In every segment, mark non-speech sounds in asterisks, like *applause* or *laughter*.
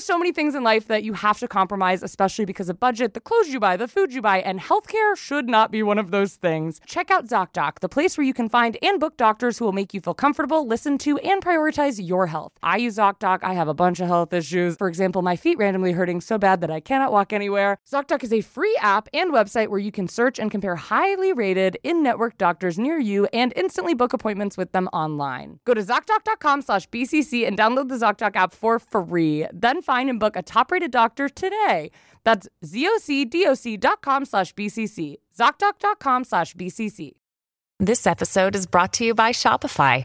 are so many things in life that you have to compromise, especially because of budget, the clothes you buy, the food you buy, and healthcare should not be one of those things. Check out ZocDoc, the place where you can find and book doctors who will make you feel comfortable, listen to, and prioritize your health. I use ZocDoc. I have a bunch of health issues. For example, my feet randomly hurting so bad that I cannot walk anywhere. ZocDoc is a free app and website where you can search and compare highly rated in-network doctors near you and instantly book appointments with them online. Go to ZocDoc.com slash BCC and download the ZocDoc app for free. Then find and book a top-rated doctor today. That's zocdoc.com slash BCC. ZocDoc.com slash BCC. This episode is brought to you by Shopify.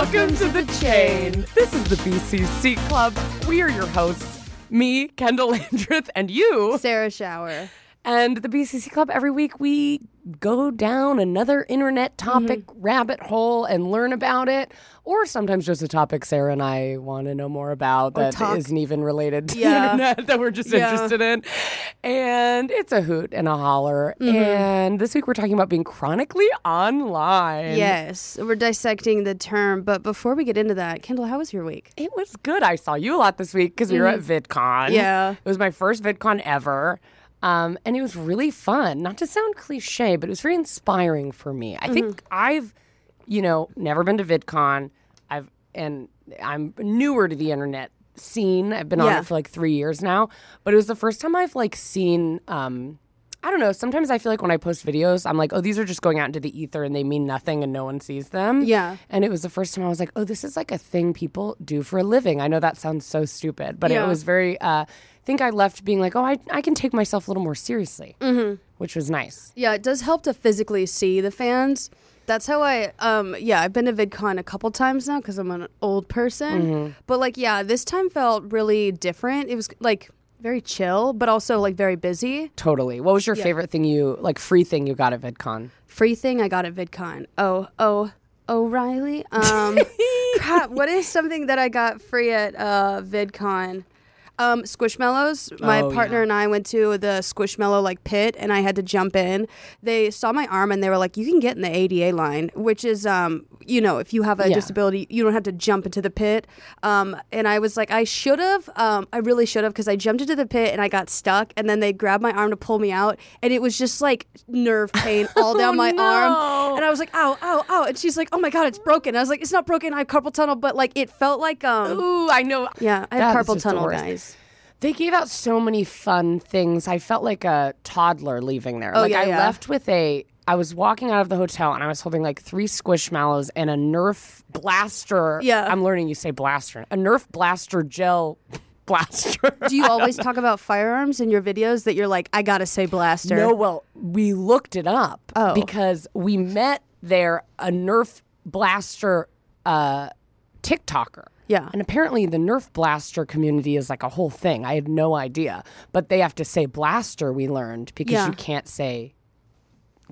Welcome to the chain. This is the BCC Club. We are your hosts, me, Kendahl Landreth, and you. Sarah Schauer. And the BCC Club, every week we go down another internet topic Mm-hmm. rabbit hole and learn about it. Or sometimes just a topic Sarah and I want to know more about that talk- not even related to Yeah. the internet that we're just Yeah. interested in. And it's a hoot and a holler. Mm-hmm. And this week we're talking about being chronically online. Yes, we're dissecting the term. But before we get into that, Kendahl, how was your week? It was good. I saw you a lot this week because we were at VidCon. Mm-hmm. Yeah. It was my first VidCon ever. Um, and it was really fun. Not to sound cliche, but it was very inspiring for me. I think Mm-hmm. I've, you know, never been to VidCon. I've and I'm newer to the internet scene. I've been on it for like three years now. But it was the first time I've like seen um I don't know. Sometimes I feel like when I post videos, I'm like, oh, these are just going out into the ether and they mean nothing and no one sees them. Yeah. And it was the first time I was like, oh, this is like a thing people do for a living. I know that sounds so stupid, but it was very, uh, I think I left being like, oh, I, I can take myself a little more seriously, mm-hmm. which was nice. Yeah, it does help to physically see the fans. That's how I, um, yeah, I've been to VidCon a couple times now because I'm an old person. Mm-hmm. But like, yeah, this time felt really different. It was like very chill, but also like very busy. Totally. What was your favorite thing you, like, free thing you got at VidCon? Free thing I got at VidCon. Oh, oh, O'Reilly. Um, *laughs* crap. What is something that I got free at uh, VidCon? Um, Squishmallows. My Oh, partner yeah. and I went to the Squishmallow like pit, and I had to jump in. They saw my arm and they were like, "You can get in the ADA line," which is, um, you know, if you have a Yeah. disability, you don't have to jump into the pit. Um, and I was like, I should have. Um, I really should have because I jumped into the pit and I got stuck, and then they grabbed my arm to pull me out, and it was just like nerve pain *laughs* all down my Oh, no. arm. And I was like, ow, ow, ow. And she's like, oh my God, it's broken. I was like, it's not broken. I have carpal tunnel, but like it felt like, um, Ooh, I know. yeah, I have is carpal just the tunnel, worst. guys. They gave out so many fun things. I felt like a toddler leaving there. Oh, like yeah, I yeah. left with a I was walking out of the hotel and I was holding like three squishmallows and a Nerf blaster. Yeah. I'm learning you say blaster. A Nerf blaster gel *laughs* blaster. Do you always talk about firearms in your videos that you're like, I gotta say blaster? No, well, we looked it up Oh. because we met there a Nerf blaster uh, TikToker. Yeah. And apparently the Nerf blaster community is like a whole thing. I had no idea. But they have to say blaster, we learned, because Yeah. you can't say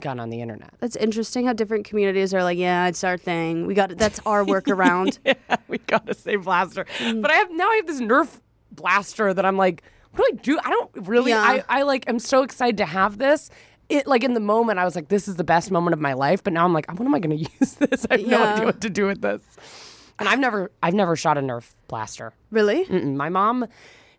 gun on the internet. That's interesting how different communities are like, yeah, it's our thing. We got that's our workaround. *laughs* yeah, we gotta say blaster. Mm. But I have now I have this Nerf blaster that I'm like, what do I do? I don't really Yeah. I, I like am so excited to have this. It like in the moment I was like, this is the best moment of my life, but now I'm like, what am I gonna *laughs* use this? I have no idea what to do with this. And I've never I've never shot a Nerf blaster. really? Mm-mm. My mom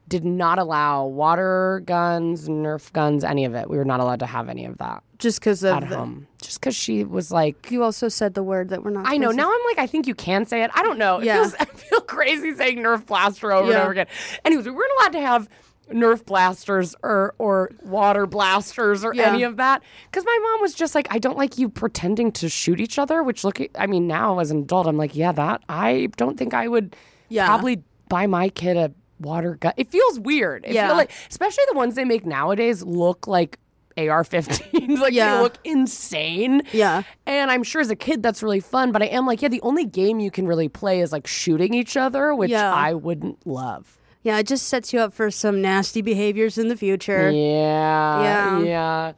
did not allow water guns, Nerf guns, any of it. We were not allowed to have any of that Just because of at the, home. Just because she was like, you also said the word that we're not. I know. supposed to- Now I'm like, I think you can say it. I don't know. It Yeah. feels, *laughs* I feel crazy saying Nerf blaster over and Yeah. over again. Anyways, we weren't allowed to have Nerf blasters or or water blasters or Yeah. any of that because my mom was just like, I don't like you pretending to shoot each other. Which look, I mean, now as an adult, I'm like, yeah, that I don't think I would Yeah. probably buy my kid a water gun. It feels weird. It Yeah. feel like, especially the ones they make nowadays look like AR-15s. *laughs* like Yeah. they look insane. Yeah. And I'm sure as a kid that's really fun, but I am like, yeah, the only game you can really play is like shooting each other, which Yeah. I wouldn't love. Yeah, it just sets you up for some nasty behaviors in the future. Yeah. Yeah. Yeah.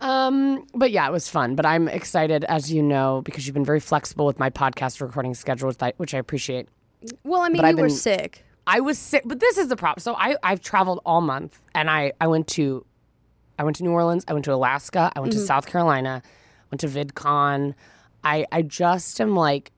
Um, but yeah, it was fun. But I'm excited, as you know, because you've been very flexible with my podcast recording schedule, which I, appreciate. Well, I mean, But you I've were been- sick. I was sick, but this is the problem. So I I've traveled all month, and I I went to I went to New Orleans, I went to Alaska, I went to South Carolina, went to VidCon. I I just am like,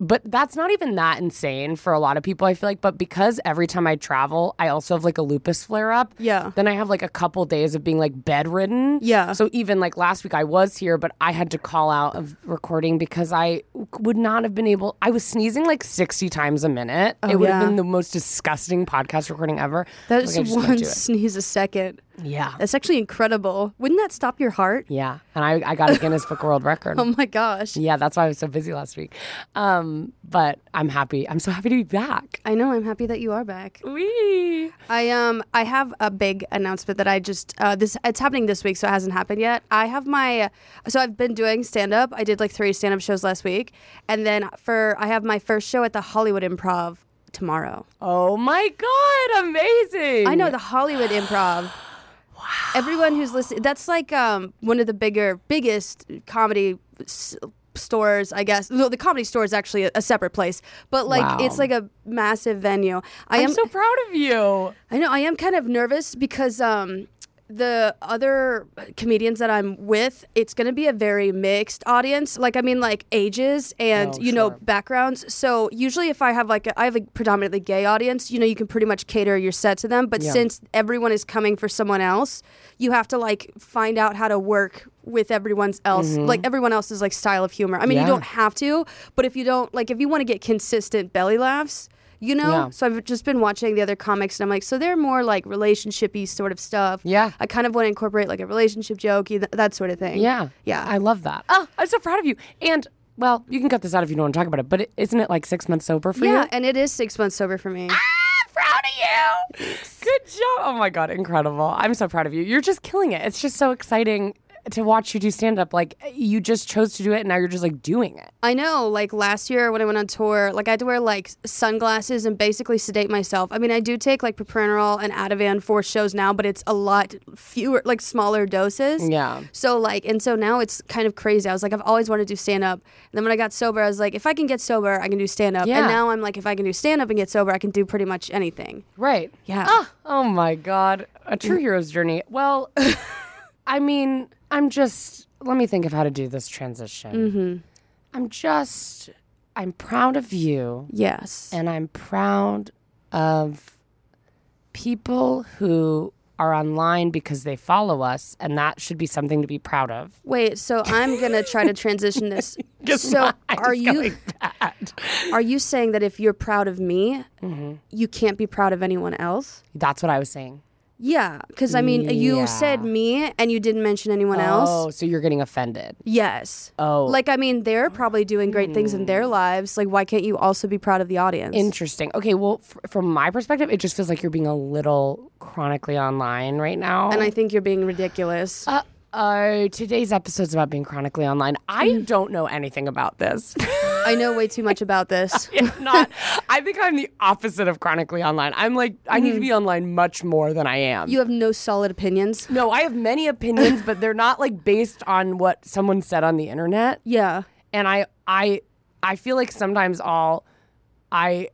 but that's not even that insane for a lot of people. I feel like, but because every time I travel, I also have like a lupus flare up. Yeah. Then I have like a couple days of being like bedridden. Yeah. So even like last week, I was here, but I had to call out of recording because I would not have been able. I was sneezing like sixty times a minute. Oh, it would have Oh, been the most disgusting podcast recording ever. That's Like, I just don't one sneeze a second. Yeah. That's actually incredible. Wouldn't that stop your heart? Yeah. And I, I got a Guinness Book World Record. *laughs* Oh my gosh. yeah, that's why I was so busy last week. Um, but I'm happy. I'm so happy to be back. I know. I'm happy that you are back. Wee. I um I have a big announcement that I just uh this it's happening this week so it hasn't happened yet. I have my so I've been doing stand up. I did like 3 stand up shows last week and then for I have my first show at the Hollywood Improv tomorrow. Oh my God. Amazing. I know the Hollywood Improv. Everyone who's listening, that's like um, one of the bigger, biggest comedy s- stores, I guess. No, the comedy store is actually a, a separate place, but like Wow. it's like a massive venue. I I'm am so proud of you. I know I am kind of nervous because um, the other comedians that I'm with, it's going to be a very mixed audience. Like I mean, like ages and Oh, you know backgrounds. So usually, if I have like a, I have a predominantly gay audience, you know, you can pretty much cater your set to them. But Yeah. since everyone is coming for someone else, you have to like find out how to work with everyone's else like everyone else's like style of humor. I mean, Mm-hmm. Yeah. you don't have to, but if you don't like if you want to get consistent belly laughs, you know? Yeah. So I've just been watching the other comics and I'm like, so they're more like relationshipy sort of stuff. Yeah. I kind of want to incorporate like a relationship joke, th- that sort of thing. Yeah. Yeah. I love that. Oh, I'm so proud of you. And, well, you can cut this out if you don't want to talk about it, but isn't it like six months sober for yeah, you? Yeah, and it is six months sober for me. Ah, proud of you. Good job. Oh my God, incredible. I'm so proud of you. You're just killing it. It's just so exciting to watch you do stand up. Like, you just chose to do it and now you're just like doing it. I know, like last year when I went on tour, like I had to wear like sunglasses and basically sedate myself. I mean, I do take like propranolol and Ativan for shows now, but it's a lot fewer, like smaller doses. Yeah. So like, and so now it's kind of crazy. I was like, I've always wanted to do stand up. And then when I got sober, I was like, if I can get sober, I can do stand up. Yeah. And now I'm like, if I can do stand up and get sober, I can do pretty much anything. Right. Yeah. Ah, oh my God. A true hero's journey. Well, *laughs* I mean, I'm just, let me think of how to do this transition. Mm-hmm. I'm just, I'm proud of you Yes. and I'm proud of people who are online because they follow us, and that should be something to be proud of. Wait, so I'm gonna try to transition this. *laughs* so are you are you saying that if you're proud of me, Mm-hmm. you can't be proud of anyone else? That's what I was saying. Yeah, because I mean, you Yeah. said me and you didn't mention anyone else. Oh, else. so you're getting offended. Yes. Oh, Like, I mean, they're probably doing great things in their lives. Like, why can't you also be proud of the audience? Interesting. Okay, well, f- from my perspective, it just feels like you're being a little chronically online right now. and I think you're being ridiculous. uh, uh, today's episode's about being chronically online. I Mm-hmm. don't know anything about this. *laughs* I know way too much about this. *laughs* Not. I think I'm the opposite of chronically online. I'm like I need to be online much more than I am. Mm-hmm. You have no solid opinions. no, I have many opinions, but they're not like based on what someone said on the internet. Yeah. and I I I feel like sometimes I'll I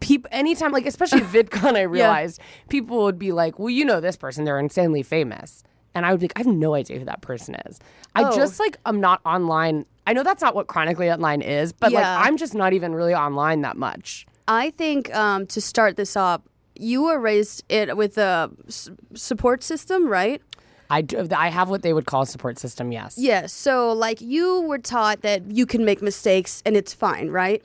people anytime like especially at *laughs* VidCon I realized people would be like, Well, you know this person, they're insanely famous. And I would be like, I have no idea who that person is. I Oh. just like I'm not online. I know that's not what chronically online is, but Yeah. like I'm just not even really online that much. I think um, to start this up, you were raised it with a s- support system, right? I do, I have what they would call a support system, yes. Yes. So, like, you were taught that you can make mistakes and it's fine, right?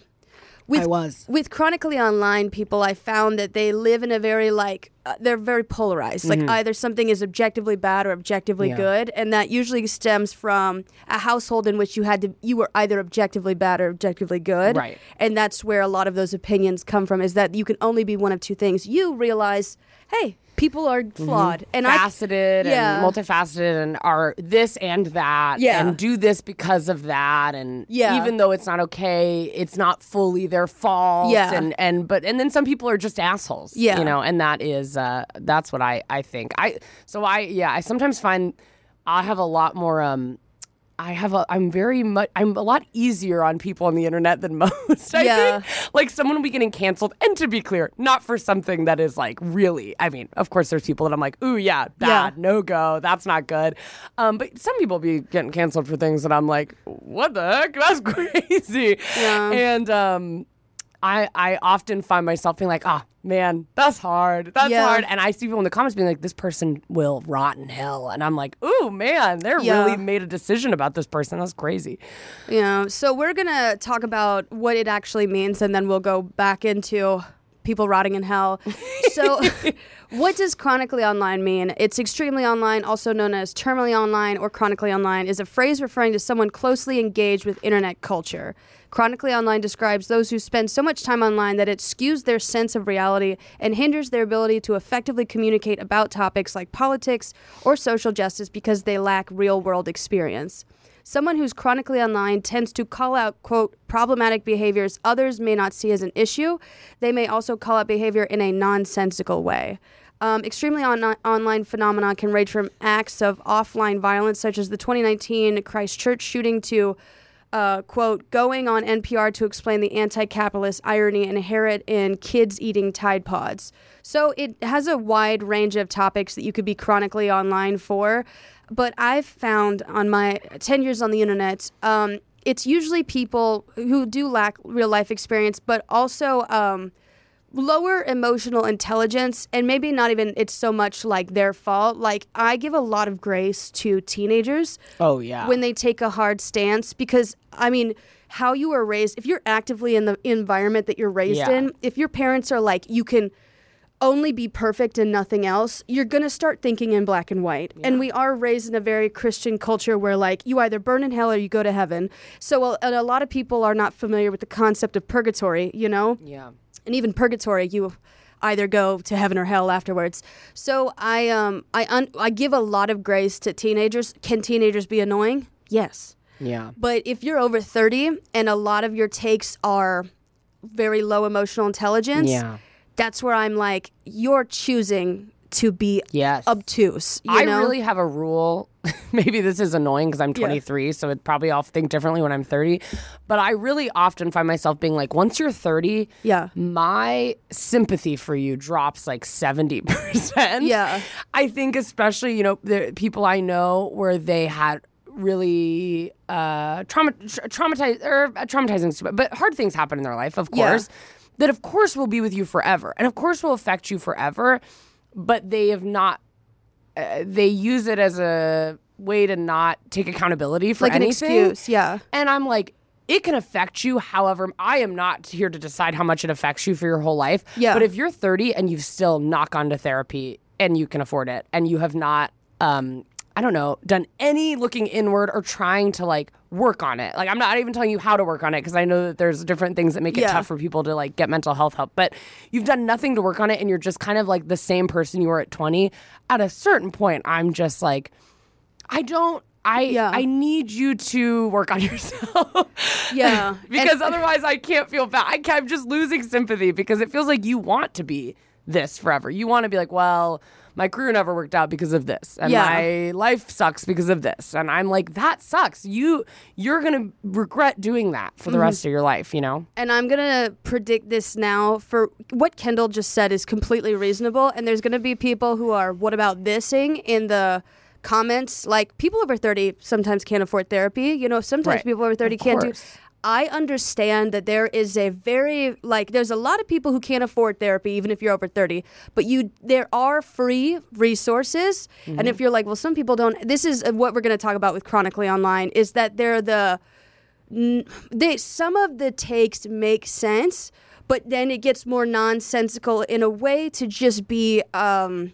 With, I was. With chronically online people, I found that they live in a very like uh, they're very polarized. Like either something is objectively bad or objectively Mm-hmm. Yeah. good, and that usually stems from a household in which you had to you were either objectively bad or objectively good. Right. And that's where a lot of those opinions come from. Is that you can only be one of two things. You realize, hey, people are flawed and I Yeah. and multifaceted and are this and that Yeah. and do this because of that and Yeah. even though it's not okay it's not fully their fault Yeah. and and but and then some people are just assholes Yeah. you know and that is uh that's what i i think i so i yeah i sometimes find i have a lot more um I have a I'm very much I'm a lot easier on people on the internet than *laughs* most. I Yeah. think. Like someone will be getting canceled and to be clear, not for something that is like really I mean, of course there's people that I'm like, ooh yeah, bad, no go, that's not good. Um, but some people be getting canceled for things that I'm like, what the heck? That's *laughs* crazy. Yeah. And um I I often find myself being like, ah, man, that's hard. That's Yeah. hard. And I see people in the comments being like, this person will rot in hell. And I'm like, ooh, man, they're Yeah. really made a decision about this person. That's crazy. Yeah. So we're gonna talk about what it actually means, and then we'll go back into people rotting in hell. *laughs* So, what does chronically online mean? It's extremely online, also known as terminally online or chronically online, is a phrase referring to someone closely engaged with internet culture. Chronically online describes those who spend so much time online that it skews their sense of reality and hinders their ability to effectively communicate about topics like politics or social justice because they lack real world experience. Someone who's chronically online tends to call out, quote, problematic behaviors others may not see as an issue. They may also call out behavior in a nonsensical way. Um, extremely on- online phenomena can range from acts of offline violence, such as the 2019 Christchurch shooting, to uh, quote, going on NPR to explain the anti capitalist irony inherent in kids eating Tide Pods. So it has a wide range of topics that you could be chronically online for. But I've found on my 10 years on the internet, um, it's usually people who do lack real life experience, but also um, lower emotional intelligence and maybe not even it's so much like their fault like i give a lot of grace to teenagers Oh, yeah. when they take a hard stance because i mean how you are raised if you're actively in the environment that you're raised Yeah. in if your parents are like you can only be perfect and nothing else you're going to start thinking in black and white and we are raised in a very christian culture where like you either burn in hell or you go to heaven so a, and a lot of people are not familiar with the concept of purgatory you know yeah. And even purgatory you either go to heaven or hell afterwards so i um i un- i give a lot of grace to teenagers can teenagers be annoying yes Yeah. but if you're over 30 and a lot of your takes are very low emotional intelligence Yeah. that's where i'm like you're choosing to be Yes. obtuse you I know really have a rule. *laughs* Maybe this is annoying because I'm 23, so it probably I'll think differently when I'm 30. But I really often find myself being like, once you're 30, Yeah. my sympathy for you drops like 70%. *laughs* Yeah. I think especially, you know, the people I know where they had really uh trauma tra- traumatized or uh, traumatizing but hard things happen in their life, of Yeah. course. That of course will be with you forever. And of course will affect you forever, but they have not uh, they use it as a way to not take accountability for like an excuse yeah And I'm like, it can affect you. However, I am not here to decide how much it affects you for your whole life. Yeah. But if you're 30 and you've still not gone to therapy and you can afford it and you have not, um, I don't know, done any looking inward or trying to like work on it. Like I'm not even telling you how to work on it because I know that there's different things that make it Yeah. tough for people to like get mental health help. But you've done nothing to work on it and you're just kind of like the same person you were at 20. At a certain point, I'm just like, I don't. I Yeah. I need you to work on *laughs* yourself. Yeah. *laughs* because otherwise I can't feel bad. I can't, I'm just losing sympathy because it feels like you want to be this forever. You want to be like, well, my career never worked out because of this, and Yeah. my life sucks because of this, and I'm like, that sucks. You you're gonna regret doing that for the Mm-hmm. rest of your life. You know? and I'm gonna predict this now. For what Kendahl just said is completely reasonable, and there's gonna be people who are "What about thising?" in the comments. Like people over 30 sometimes can't afford therapy. You know, sometimes Right. people over 30 Of can't do. I understand that there is a very like there's a lot of people who can't afford therapy even if you're over 30 but you there are free resources. And if you're like well some people don't this is uh, what we're going to talk about with chronically online is that they're the they some of the takes make sense but then it gets more nonsensical in a way to just be um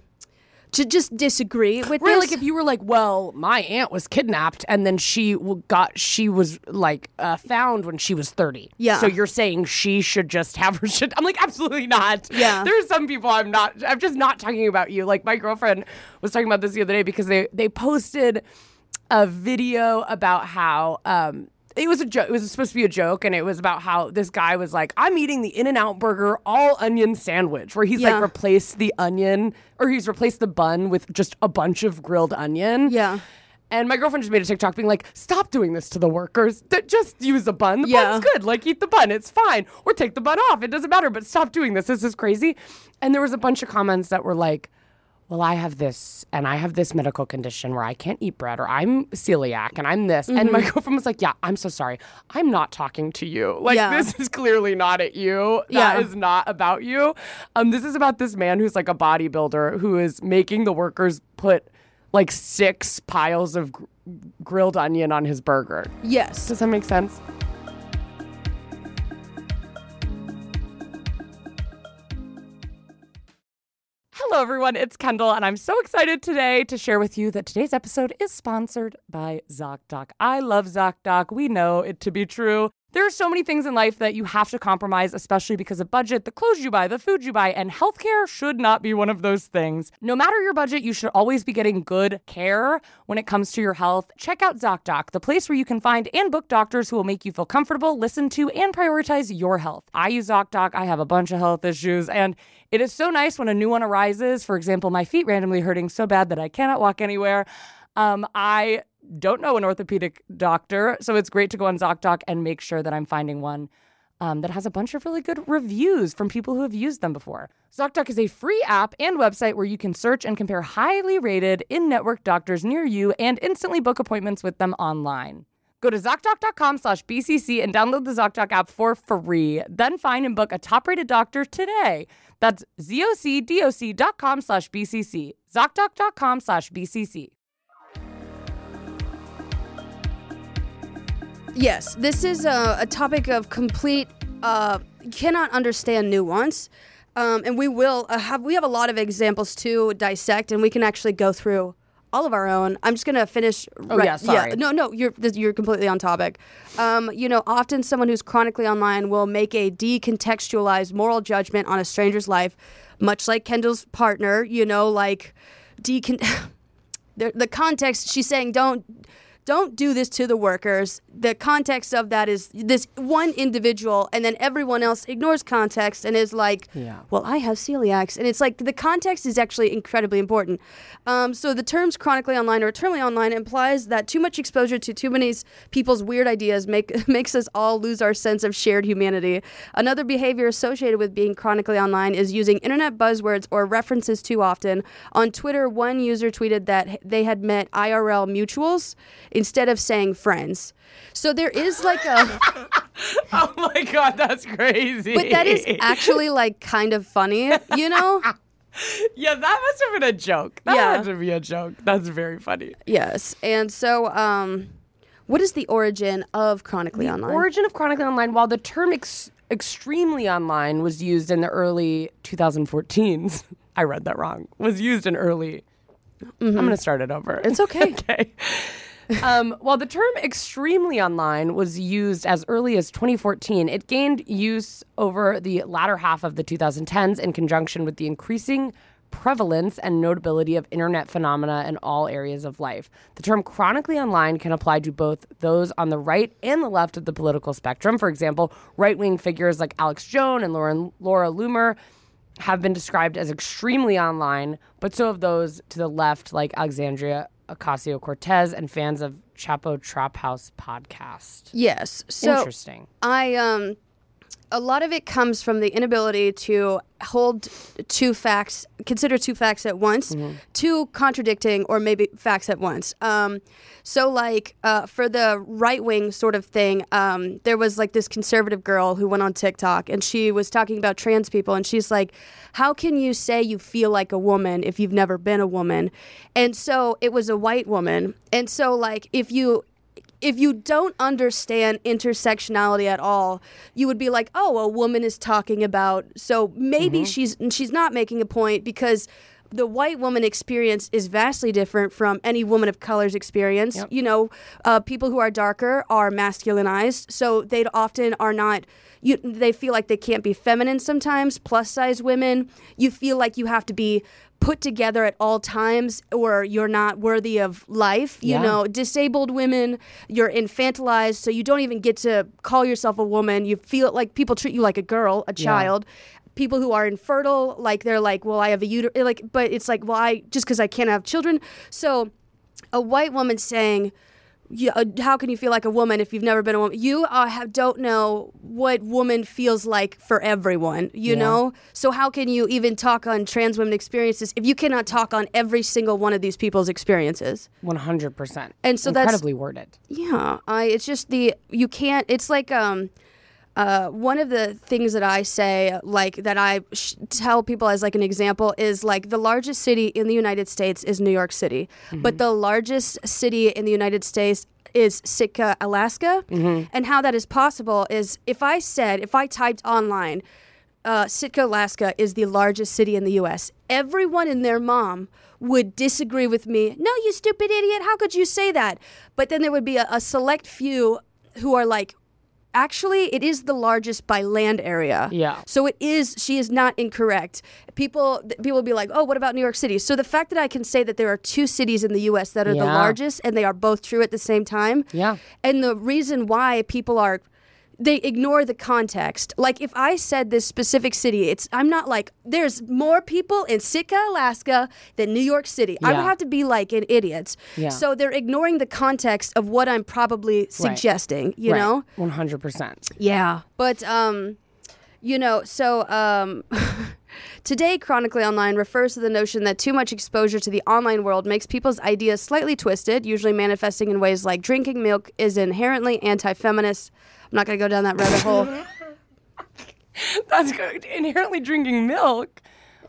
to just disagree with Right, this. like if you were like, well, my aunt was kidnapped and then she got, she was like uh, found when she was 30. Yeah. So you're saying she should just have her *laughs* shit. I'm like, absolutely not. Yeah. There's some people I'm not, I'm just not talking about you. Like my girlfriend was talking about this the other day because they, they posted a video about how, um, it was a joke. It was supposed to be a joke, and it was about how this guy was like, "I'm eating the In-N-Out Burger all onion sandwich," where he's Yeah. like replaced the onion, or he's replaced the bun with just a bunch of grilled onion. Yeah. And my girlfriend just made a TikTok being like, "Stop doing this to the workers. Just use the bun. The Yeah. bun's good. Like eat the bun. It's fine. Or take the bun off. It doesn't matter. But stop doing this. This is crazy." And there was a bunch of comments that were like well, I have this and I have this medical condition where I can't eat bread or I'm celiac and I'm this. And Mm-hmm. my girlfriend was like, Yeah, I'm so sorry. I'm not talking to you. Like, Yeah. this is clearly not at you. That is Yeah. not about you. Um, this is about this man who's like a bodybuilder who is making the workers put like six piles of gr- grilled onion on his burger. yes. Does that make sense? Hello, everyone. It's Kendahl, and I'm so excited today to share with you that today's episode is sponsored by ZocDoc. I love ZocDoc. We know it to be true. There are so many things in life that you have to compromise, especially because of budget, the clothes you buy, the food you buy, and healthcare should not be one of those things. No matter your budget, you should always be getting good care when it comes to your health. Check out ZocDoc, the place where you can find and book doctors who will make you feel comfortable, listen to, and prioritize your health. I use ZocDoc. I have a bunch of health issues, and it is so nice when a new one arises. For example, my feet randomly hurting so bad that I cannot walk anywhere. Um, I don't know an orthopedic doctor, so it's great to go on ZocDoc and make sure that I'm finding one um, that has a bunch of really good reviews from people who have used them before. ZocDoc is a free app and website where you can search and compare highly rated in-network doctors near you and instantly book appointments with them online. Go to ZocDoc.com slash BCC and download the ZocDoc app for free. Then find and book a top-rated doctor today. That's ZocDoc.com slash BCC. ZocDoc.com slash BCC. Yes, this is a, a topic of complete uh, cannot understand nuance, um, and we will uh, have we have a lot of examples to dissect, and we can actually go through all of our own. I'm just gonna finish. Oh, yeah, sorry. no, no, you're you're completely on topic. Um, you know, often someone who's chronically online will make a decontextualized moral judgment on a stranger's life, much like Kendahl's partner. You know, like decon. *laughs* the, the context she's saying don't don't do this to the workers. The context of that is this one individual and then everyone else ignores context and is like Yeah. well i have celiacs. And it's like the context is actually incredibly important. Um, so the terms chronically online or terminally online implies that too much exposure to too many people's weird ideas make *laughs* makes us all lose our sense of shared humanity. Another behavior associated with being chronically online is using internet buzzwords or references too often. On twitter one user tweeted that they had met irl mutuals instead of saying friends so there is like a *laughs* Oh my God, that's crazy. but that is actually like kind of funny you know *laughs* Yeah, that must have been a joke. That Yeah. had to be a joke. That's very funny. yes and so um what is the origin of chronically online Origin of chronically online, while the term ex- extremely online was used in the early 2014s, *laughs* I read that wrong, was used in early. I'm going to start it over. it's okay okay. Um, while the term extremely online was used as early as 2014, it gained use over the latter half of the 2010s in conjunction with the increasing prevalence and notability of internet phenomena in all areas of life. The term chronically online can apply to both those on the right and the left of the political spectrum. For example, right wing figures like Alex Jones and Laura, Laura Loomer have been described as extremely online, but so have those to the left, like Alexandria Ocasio Cortez and fans of Chapo Trap House podcast. yes so Interesting. I um a lot of it comes from the inability to hold two facts, consider two facts at once, two contradicting or maybe facts at once. Um, so, like uh, for the right wing sort of thing, um, there was like this conservative girl who went on TikTok and she was talking about trans people, and she's like, "How can you say you feel like a woman if you've never been a woman?" And so it was a white woman, and so like if you if you don't understand intersectionality at all, you would be like, "Oh, a woman is talking about." So maybe she's she's not making a point because the white woman experience is vastly different from any woman of color's experience. You know, uh, people who are darker are masculinized, so they often are not. You, they feel like they can't be feminine sometimes. Plus size women, you feel like you have to be put together at all times or you're not worthy of life. You Yeah. know, disabled women, you're infantilized, so you don't even get to call yourself a woman. You feel like people treat you like a girl, a child. People who are infertile, like they're like, well, I have a uterus, like, but it's like, well, I just because I can't have children. So, a white woman saying, yeah, uh, how can you feel like a woman if you've never been a woman? You uh, have, don't know what woman feels like for everyone, you Yeah. know? So, how can you even talk on trans women experiences if you cannot talk on every single one of these people's experiences? One hundred percent. And so that's- incredibly worded. Yeah, I. It's just the you can't. It's like um, uh, one of the things that I say, like that I sh- tell people as like an example, is like the largest city in the United States is New York City, but the largest city in the United States is Sitka, Alaska, and how that is possible is if I said if I typed online. Uh, Sitka, Alaska is the largest city in the U.S. Everyone and their mom would disagree with me. No, you stupid idiot. How could you say that? But then there would be a, a select few who are like, actually, it is the largest by land area. Yeah. So it is. She is not incorrect. People, people will be like, oh, what about New York City? So the fact that I can say that there are two cities in the U.S. that are the largest and they are both true at the same time. Yeah. And the reason why people are they ignore the context. Like if I said this specific city, it's I'm not like there's more people in Sitka, Alaska than New York City. I would have to be like an idiot. Yeah. So they're ignoring the context of what I'm probably suggesting, you know? one hundred percent. Yeah. But um you know, so um *laughs* Today, Chronically Online refers to the notion that too much exposure to the online world makes people's ideas slightly twisted, usually manifesting in ways like drinking milk is inherently anti feminist. I'm not going to go down that rabbit hole. *laughs* That's good. Inherently drinking milk.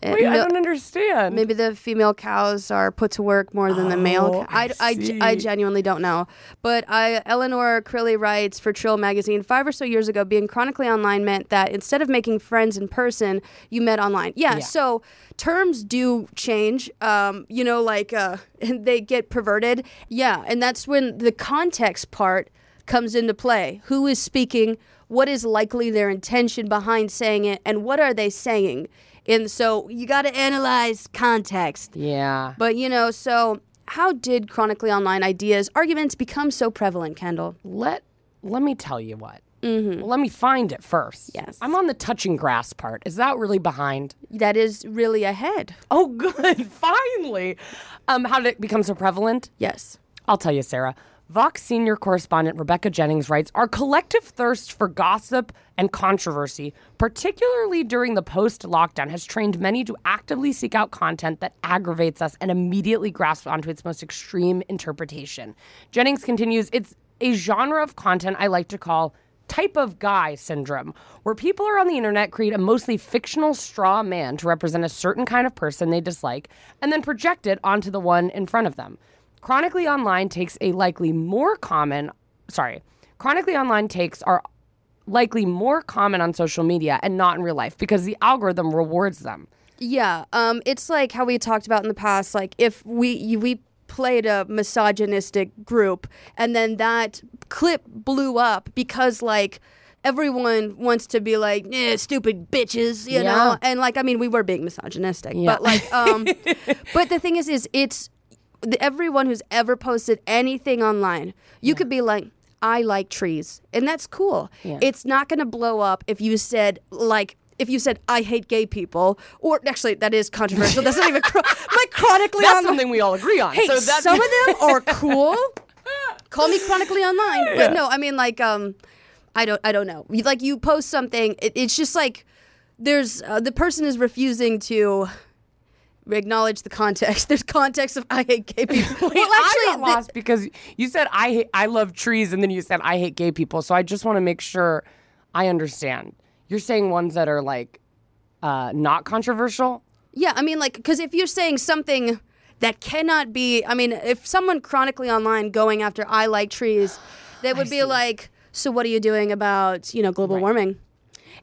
Wait, I don't understand. Maybe the female cows are put to work more than the male. Oh, I, I I, I genuinely don't know. But I, Eleanor Crilly writes for Trill magazine five or so years ago, being chronically online meant that instead of making friends in person, you met online. Yeah, Yeah. so terms do change. Um, you know, like uh, *laughs* they get perverted. Yeah, and that's when the context part comes into play. Who is speaking? What is likely their intention behind saying it? And what are they saying? And so you got to analyze context. yeah. But you know, so how did chronically online ideas, arguments become so prevalent, Kendahl? let let me tell you what. Mm-hmm. Let me find it first. Yes. I'm on the touching grass part. Is that really behind? That is really ahead. Oh, *laughs* good. Finally. Um, how did it become so prevalent? Yes. I'll tell you, Sarah. Vox senior correspondent Rebecca Jennings writes Our collective thirst for gossip and controversy, particularly during the post lockdown, has trained many to actively seek out content that aggravates us and immediately grasp onto its most extreme interpretation. Jennings continues It's a genre of content I like to call type of guy syndrome, where people are on the internet create a mostly fictional straw man to represent a certain kind of person they dislike and then project it onto the one in front of them. Chronically Online takes a likely more common, sorry, Chronically Online takes are likely more common on social media and not in real life because the algorithm rewards them. Yeah. Um, it's like how we talked about in the past. Like if we we played a misogynistic group and then that clip blew up because like everyone wants to be like eh, stupid bitches you Yeah. know and like i mean we were being misogynistic Yeah. but like um *laughs* but the thing is is it's everyone who's ever posted anything online you could be like i like trees and that's cool it's not going to blow up if you said like if you said I hate gay people, or actually that is controversial. That's not even chro- like *laughs* chronically That's on something we all agree on. Hey, so that's some of them are cool. *laughs* Call me chronically online. But no, I mean like um, I don't I don't know. Like you post something, it, it's just like there's uh, the person is refusing to acknowledge the context. *laughs* There's context of I hate gay people. Wait, I got lost because you said I hate, I love trees, and then you said I hate gay people. So I just want to make sure I understand. You're saying ones that are like uh, not controversial. Yeah, I mean, like, because if you're saying something that cannot be, I mean, if someone chronically online going after I like trees, *sighs* they would be like, so what are you doing about, you know, global warming?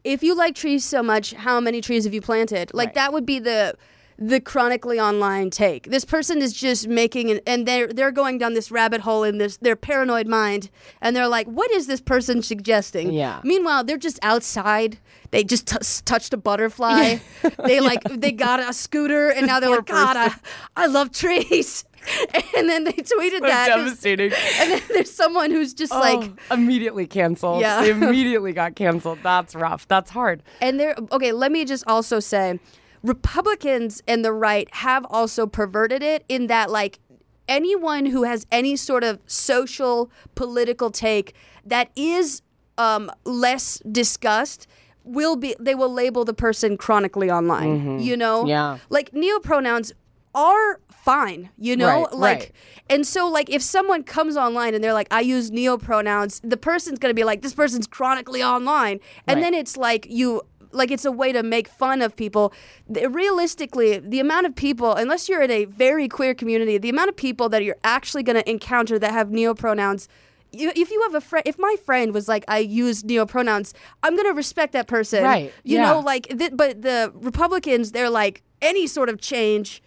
If you like trees so much, how many trees have you planted? Like, Right. that would be the. The chronically online take. This person is just making an, and they're they're going down this rabbit hole in this their paranoid mind, and they're like, "What is this person suggesting?" Yeah. Meanwhile, they're just outside. They just t- touched a butterfly. *laughs* They like they got a scooter, and now they're like, "God, I, I love trees." *laughs* And then they tweeted So that. devastating. And then there's someone who's just oh, like, oh, immediately canceled. Yeah. They immediately got canceled. That's rough. That's hard. And there, okay, let me just also say Republicans and the right have also perverted it in that, like, anyone who has any sort of social, political take that is um, less discussed will be, they will label the person chronically online, you know? Mm-hmm. Yeah. Like, neopronouns are fine, you know? Right, like, right. and so, like, if someone comes online and they're like, I use neo pronouns, the person's gonna be like, this person's chronically online. And Right. then it's like, you, like, it's a way to make fun of people. Realistically, the amount of people, unless you're in a very queer community, the amount of people that you're actually gonna encounter that have neopronouns. If you have a friend, if my friend was like, I use neopronouns, I'm gonna respect that person, Right, You yeah. know, like, th- but the Republicans, they're like, any sort of change,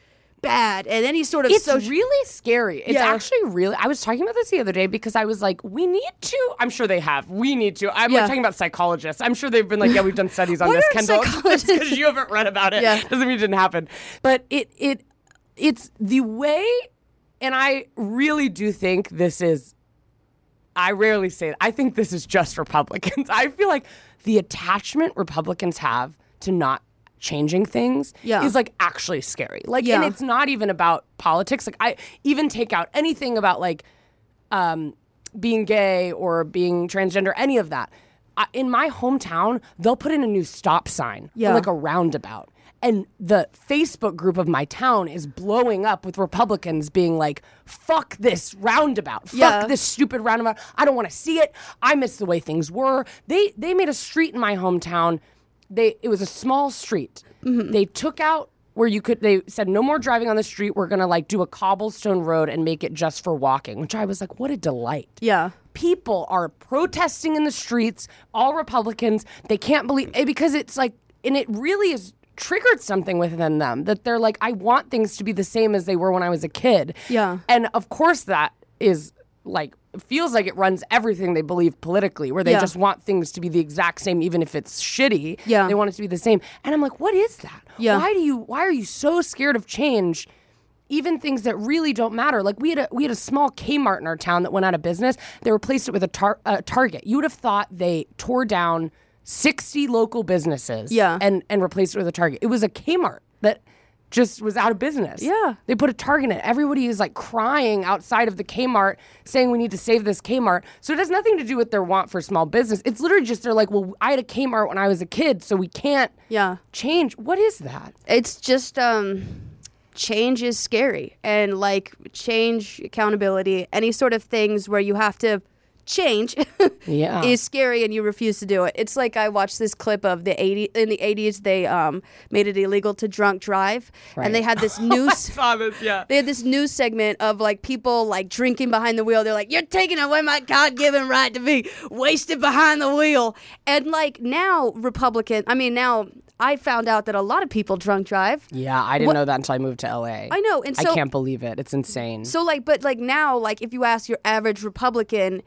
bad, and any sort of It's social. really scary. It's Yeah. actually really. I was talking about this the other day because I was like, we need to. I'm sure they have. We need to. I'm Yeah. like talking about psychologists. I'm sure they've been like, yeah, we've done studies on this, Kendahl. *laughs* because you haven't read about it Yeah. doesn't mean it didn't happen. But it it it's the way, and I really do think this is I rarely say it. I think this is just Republicans. *laughs* I feel like the attachment Republicans have to not changing things Yeah. is like actually scary. Like Yeah. and it's not even about politics. Like I even take out anything about like um being gay or being transgender, any of that. I, in my hometown, they'll put in a new stop sign, Yeah. like a roundabout. And the Facebook group of my town is blowing up with Republicans being like, fuck this roundabout. Fuck Yeah. this stupid roundabout. I don't want to see it. I miss the way things were. They they made a street in my hometown. They it was a small street. Mm-hmm. They took out where you could they said no more driving on the street. We're going to like do a cobblestone road and make it just for walking, which I was like what a delight yeah. people are protesting in the streets, all Republicans. They can't believe eh, because it's like, and it really has triggered something within them that they're like, I want things to be the same as they were when I was a kid. Yeah. And of course, that is like, feels like it runs everything they believe politically, where they Yeah. just want things to be the exact same, even if it's shitty. Yeah. They want it to be the same. And I'm like, what is that? Yeah. Why do you, why are you so scared of change? even things that really don't matter. Like we had a we had a small Kmart in our town that went out of business. They replaced it with a tar- uh, Target. You would have thought they tore down sixty local businesses, Yeah. and and replaced it with a Target. It was a Kmart that just was out of business. Yeah. they put a Target in it. Everybody is like crying outside of the Kmart, saying we need to save this Kmart. So it has nothing to do with their want for small business. It's literally just they're like, well, I had a Kmart when I was a kid, so we can't Yeah. change. What is that? it's just um change is scary and like change accountability any sort of things where you have to change Yeah. is scary and you refuse to do it it's like i watched this clip of the 80 in the 80s they um made it illegal to drunk drive and they had this *laughs* news Saw this, yeah. they had this news segment of like people like drinking behind the wheel. They're like, "You're taking away my God-given right to be wasted behind the wheel." And like now, Republican. I mean, now I found out that a lot of people drunk drive. Yeah, I didn't know that until I moved to LA. I know, and so I can't believe it. It's insane. so like, but like now, like if you ask your average Republican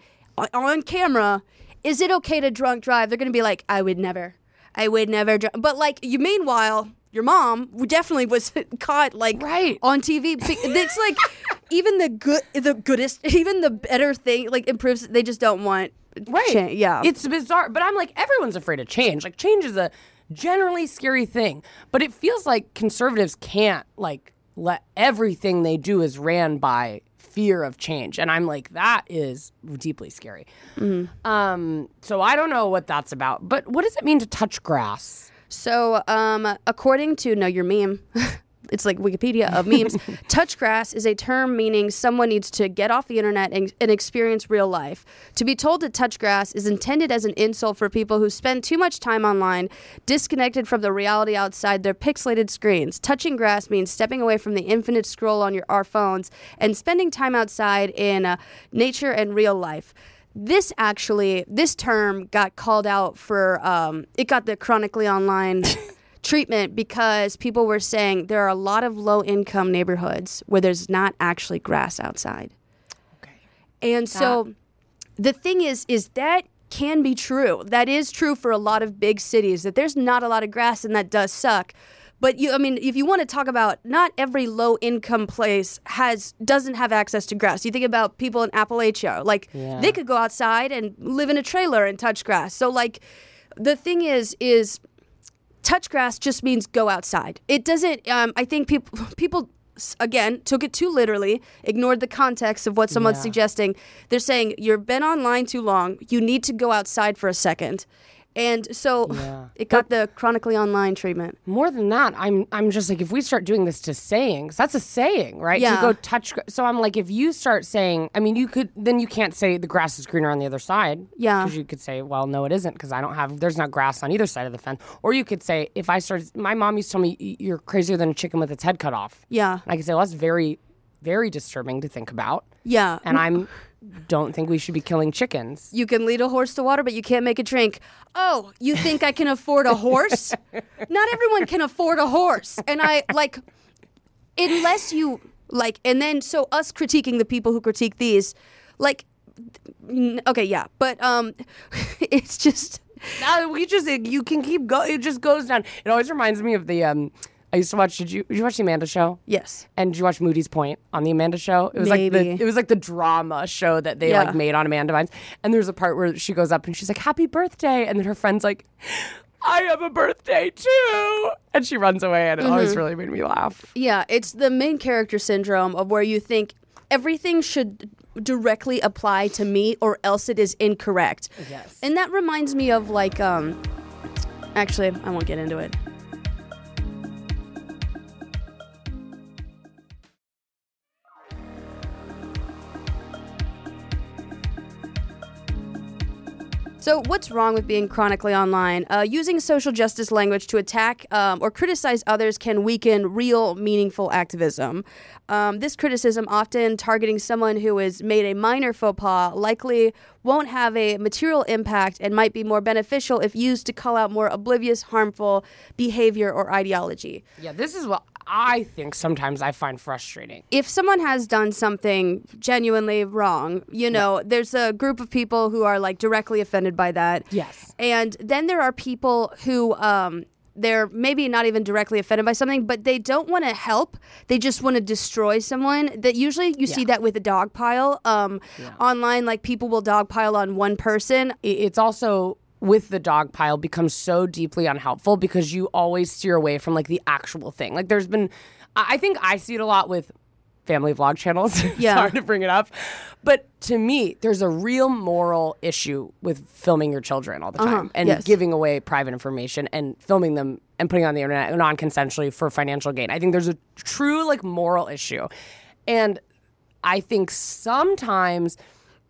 on, camera, is it okay to drunk drive? They're gonna be like, "I would never, I would never." Dr-. But like you, meanwhile. Your mom definitely was *laughs* caught like Right. on TV. It's like *laughs* even the good, the goodest, even the better thing like improves. They just don't want right. yeah, It's bizarre, but I'm like everyone's afraid of change. Like change is a generally scary thing, but it feels like conservatives can't like let everything they do is ran by fear of change, and I'm like that is deeply scary. Mm-hmm. Um, so I don't know what that's about, but what does it mean to touch grass? So, um, according to Know Your Meme, *laughs* it's like Wikipedia of memes, *laughs* touch grass is a term meaning someone needs to get off the internet and, and experience real life. To be told to touch grass is intended as an insult for people who spend too much time online, disconnected from the reality outside their pixelated screens. Touching grass means stepping away from the infinite scroll on your our phones and spending time outside in uh, nature and real life this actually this term got called out for um, it got the chronically online *laughs* treatment because people were saying there are a lot of low income neighborhoods where there's not actually grass outside. Okay. And so the thing is is that can be true. That is true for a lot of big cities that there's not a lot of grass and that does suck. But you I mean if you want to talk about not every low income place has doesn't have access to grass. You think about people in Appalachia, like Yeah. they could go outside and live in a trailer and touch grass. So like the thing is is touch grass just means go outside. It doesn't. Um, I think *laughs* people people again took it too literally, ignored the context of what someone's Yeah. suggesting. They're saying you've been online too long. You need to go outside for a second, and so Yeah. it got the chronically online treatment. More than that, I'm I'm just like if we start doing this to sayings, that's a saying, right? Yeah. To go touch. So I'm like, if you start saying, I mean, you could then you can't say the grass is greener on the other side. Yeah. Because you could say, well, no, it isn't because I don't have. There's not grass on either side of the fence. Or you could say, if I started, my mom used to tell me, you're crazier than a chicken with its head cut off. Yeah, And I could say, well, that's very, very disturbing to think about. yeah. And I'm don't think we should be killing chickens. you can lead a horse to water, but you can't make it drink. Oh, you think I can afford a horse? *laughs* Not everyone can afford a horse. And I like, unless you like, and then so us critiquing the people who critique these, like, okay, yeah, but um, *laughs* it's just No, we just it, you can keep go. It just goes down. It always reminds me of the. um I used to watch. Did you did you watch the Amanda Show? yes, And did you watch Moody's Point on the Amanda Show? It was like Maybe. the it was like the drama show that they Yeah. like made on Amanda Bynes. And there's a part where she goes up and she's like, "Happy birthday!" And then her friend's like, "I have a birthday too," and she runs away. And it always really made me laugh. yeah, it's the main character syndrome of where you think everything should directly apply to me or else it is incorrect. Yes. And that reminds me of like um actually I won't get into it. So, what's wrong with being chronically online? Uh, using social justice language to attack um, or criticize others can weaken real, meaningful activism. Um, this criticism, often targeting someone who has made a minor faux pas, likely won't have a material impact and might be more beneficial if used to call out more oblivious, harmful behavior or ideology. Yeah, this is what I think sometimes I find frustrating. if someone has done something genuinely wrong, you know, there's a group of people who are like directly offended by that. Yes. And then there are people who um they're maybe not even directly offended by something, but they don't want to help. They just want to destroy someone. That usually you see that with a dog pile. Um, online, like people will dog pile on one person. It's also with the dog pile becomes so deeply unhelpful because you always steer away from like the actual thing. Like there's been, I think I see it a lot with family vlog channels. *laughs* Yeah. Sorry to bring it up. But to me, there's a real moral issue with filming your children all the uh-huh. time and yes. giving away private information and filming them and putting on the internet non consensually for financial gain. I think there's a true like moral issue. And I think sometimes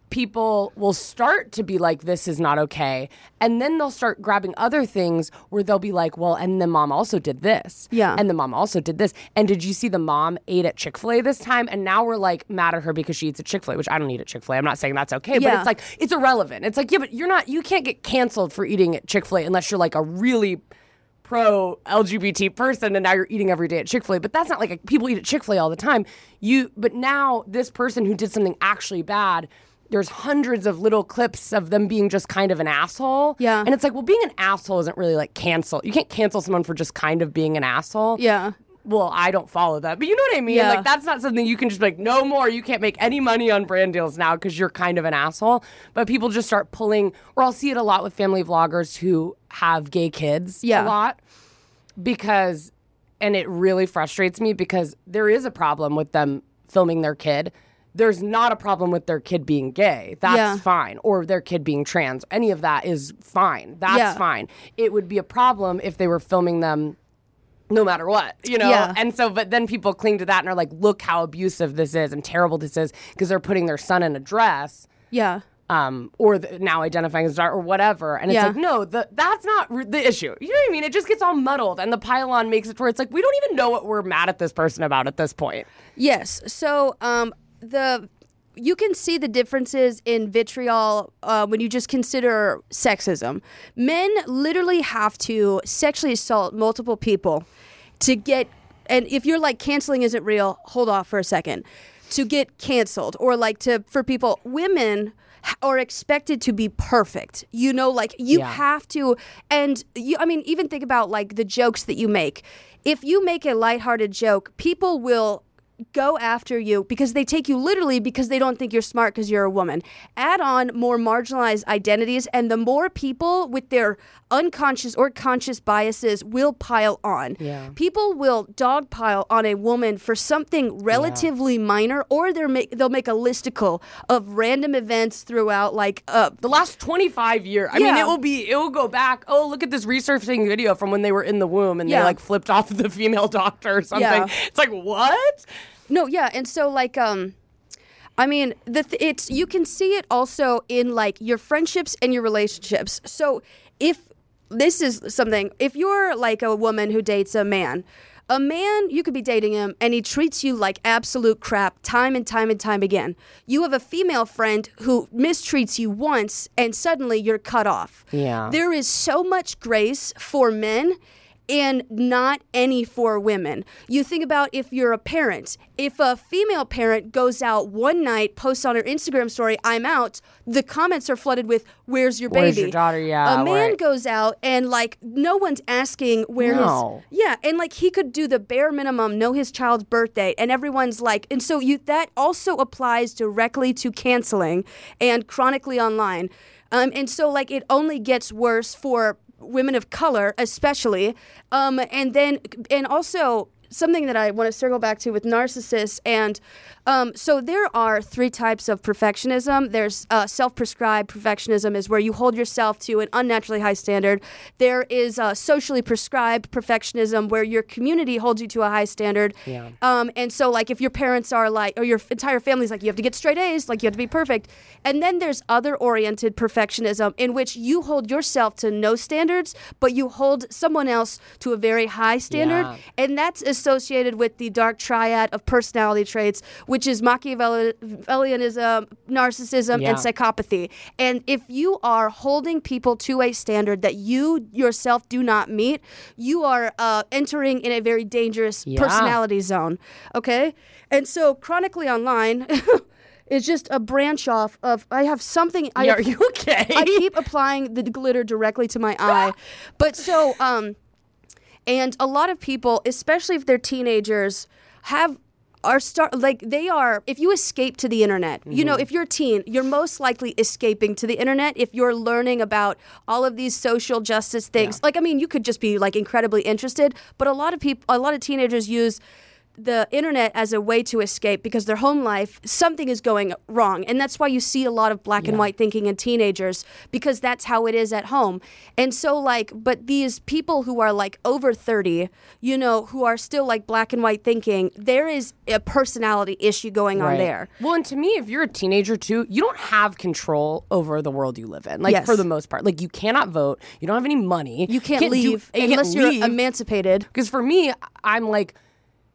people will start to be like, this is not okay. And then they'll start grabbing other things where they'll be like, well, and the mom also did this. Yeah. And the mom also did this. And did you see the mom ate at Chick fil A this time? And now we're like mad at her because she eats at Chick fil A, which I don't eat at Chick fil A. I'm not saying that's okay, but it's like, it's irrelevant. It's like, yeah, but you're not, you can't get canceled for eating at Chick fil A unless you're like a really pro LGBT person and now you're eating every day at Chick-fil-A but that's not like a, people eat at Chick-fil-A all the time you but now this person who did something actually bad there's hundreds of little clips of them being just kind of an asshole Yeah. and it's like well being an asshole isn't really like cancel you can't cancel someone for just kind of being an asshole Yeah. well, I don't follow that. But you know what I mean? Yeah. Like that's not something you can just be like, no more. You can't make any money on brand deals now because you're kind of an asshole. But people just start pulling, or I'll see it a lot with family vloggers who have gay kids Yeah. a lot because, and it really frustrates me because there is a problem with them filming their kid. There's not a problem with their kid being gay. That's Yeah. fine. Or their kid being trans. Any of that is fine. That's Yeah. fine. It would be a problem if they were filming them no matter what, you know? Yeah. And so, but then people cling to that and are like, look how abusive this is and terrible this is because they're putting their son in a dress. Yeah. Um, or the, now identifying as dark or whatever, and it's Yeah. like no, the, that's not r- the issue. You know what I mean? It just gets all muddled, and the pylon makes it where it's like we don't even know what we're mad at this person about at this point. Yes. So um, the you can see the differences in vitriol uh, when you just consider sexism. Men literally have to sexually assault multiple people to get, and if you're like canceling isn't real, hold off for a second. To get canceled or like to for people, women are expected to be perfect. You know, like you Yeah. have to, and you. I mean, even think about like the jokes that you make. If you make a lighthearted joke, people will go after you because they take you literally because they don't think you're smart because you're a woman. Add on more marginalized identities, and the more people with their unconscious or conscious biases will pile on. Yeah. People will dogpile on a woman for something relatively minor, or they're make, they'll make a listicle of random events throughout, like uh, the last 25 years. I mean, it will be, it will go back. Oh, look at this resurfacing video from when they were in the womb and Yeah. they like flipped off the female *laughs* doctor or something. Yeah. It's like, what? No, yeah, and so like um I mean, the th- it's you can see it also in like your friendships and your relationships. So if this is something, if you're like a woman who dates a man, a man you could be dating him and he treats you like absolute crap time and time and time again. You have a female friend who mistreats you once and suddenly you're cut off. Yeah. There is so much grace for men and not any for women. You think about if you're a parent. If a female parent goes out one night, posts on her Instagram story, I'm out, the comments are flooded with, Where's your baby? Where's your daughter? Yeah, A man right. goes out and like no one's asking where No. his Yeah, and like he could do the bare minimum, know his child's birthday, and everyone's like and so you that also applies directly to canceling and chronically online. Um, and so like it only gets worse for women of color especially um, and then and also something that i want to circle back to with narcissists and um, so there are three types of perfectionism there's uh, self-prescribed perfectionism is where you hold yourself to an unnaturally high standard there is uh, socially prescribed perfectionism where your community holds you to a high standard Yeah. um, and so, like, if your parents are like, or your entire family's like, you have to get straight A's, like, you have to be perfect. And then there's other oriented perfectionism in which you hold yourself to no standards, but you hold someone else to a very high standard. Yeah. And that's associated with the dark triad of personality traits, which is Machiavellianism, narcissism, Yeah. and psychopathy. And if you are holding people to a standard that you yourself do not meet, you are uh, entering in a very dangerous Yeah. personality zone. Okay? And so, chronically online *laughs* is just a branch off of I have something. I are you *laughs* okay? I keep applying the glitter directly to my eye. *laughs* But so, um, and a lot of people, especially if they're teenagers, have are start like they are if you escape to the internet you know mm-hmm. if you're a teen you're most likely escaping to the internet if you're learning about all of these social justice things. Like i mean you could just be like incredibly interested but a lot of people a lot of teenagers use the internet as a way to escape because their home life something is going wrong and that's why you see a lot of black and white thinking in teenagers because that's how it is at home and so like but these people who are like over 30 you know who are still like black and white thinking there is a personality issue going on there Well, and to me, if you're a teenager too, you don't have control over the world you live in. Like Yes. for the most part, like you cannot vote. You don't have any money. you can't, do- leave you can't unless you're emancipated Because for me, I'm like,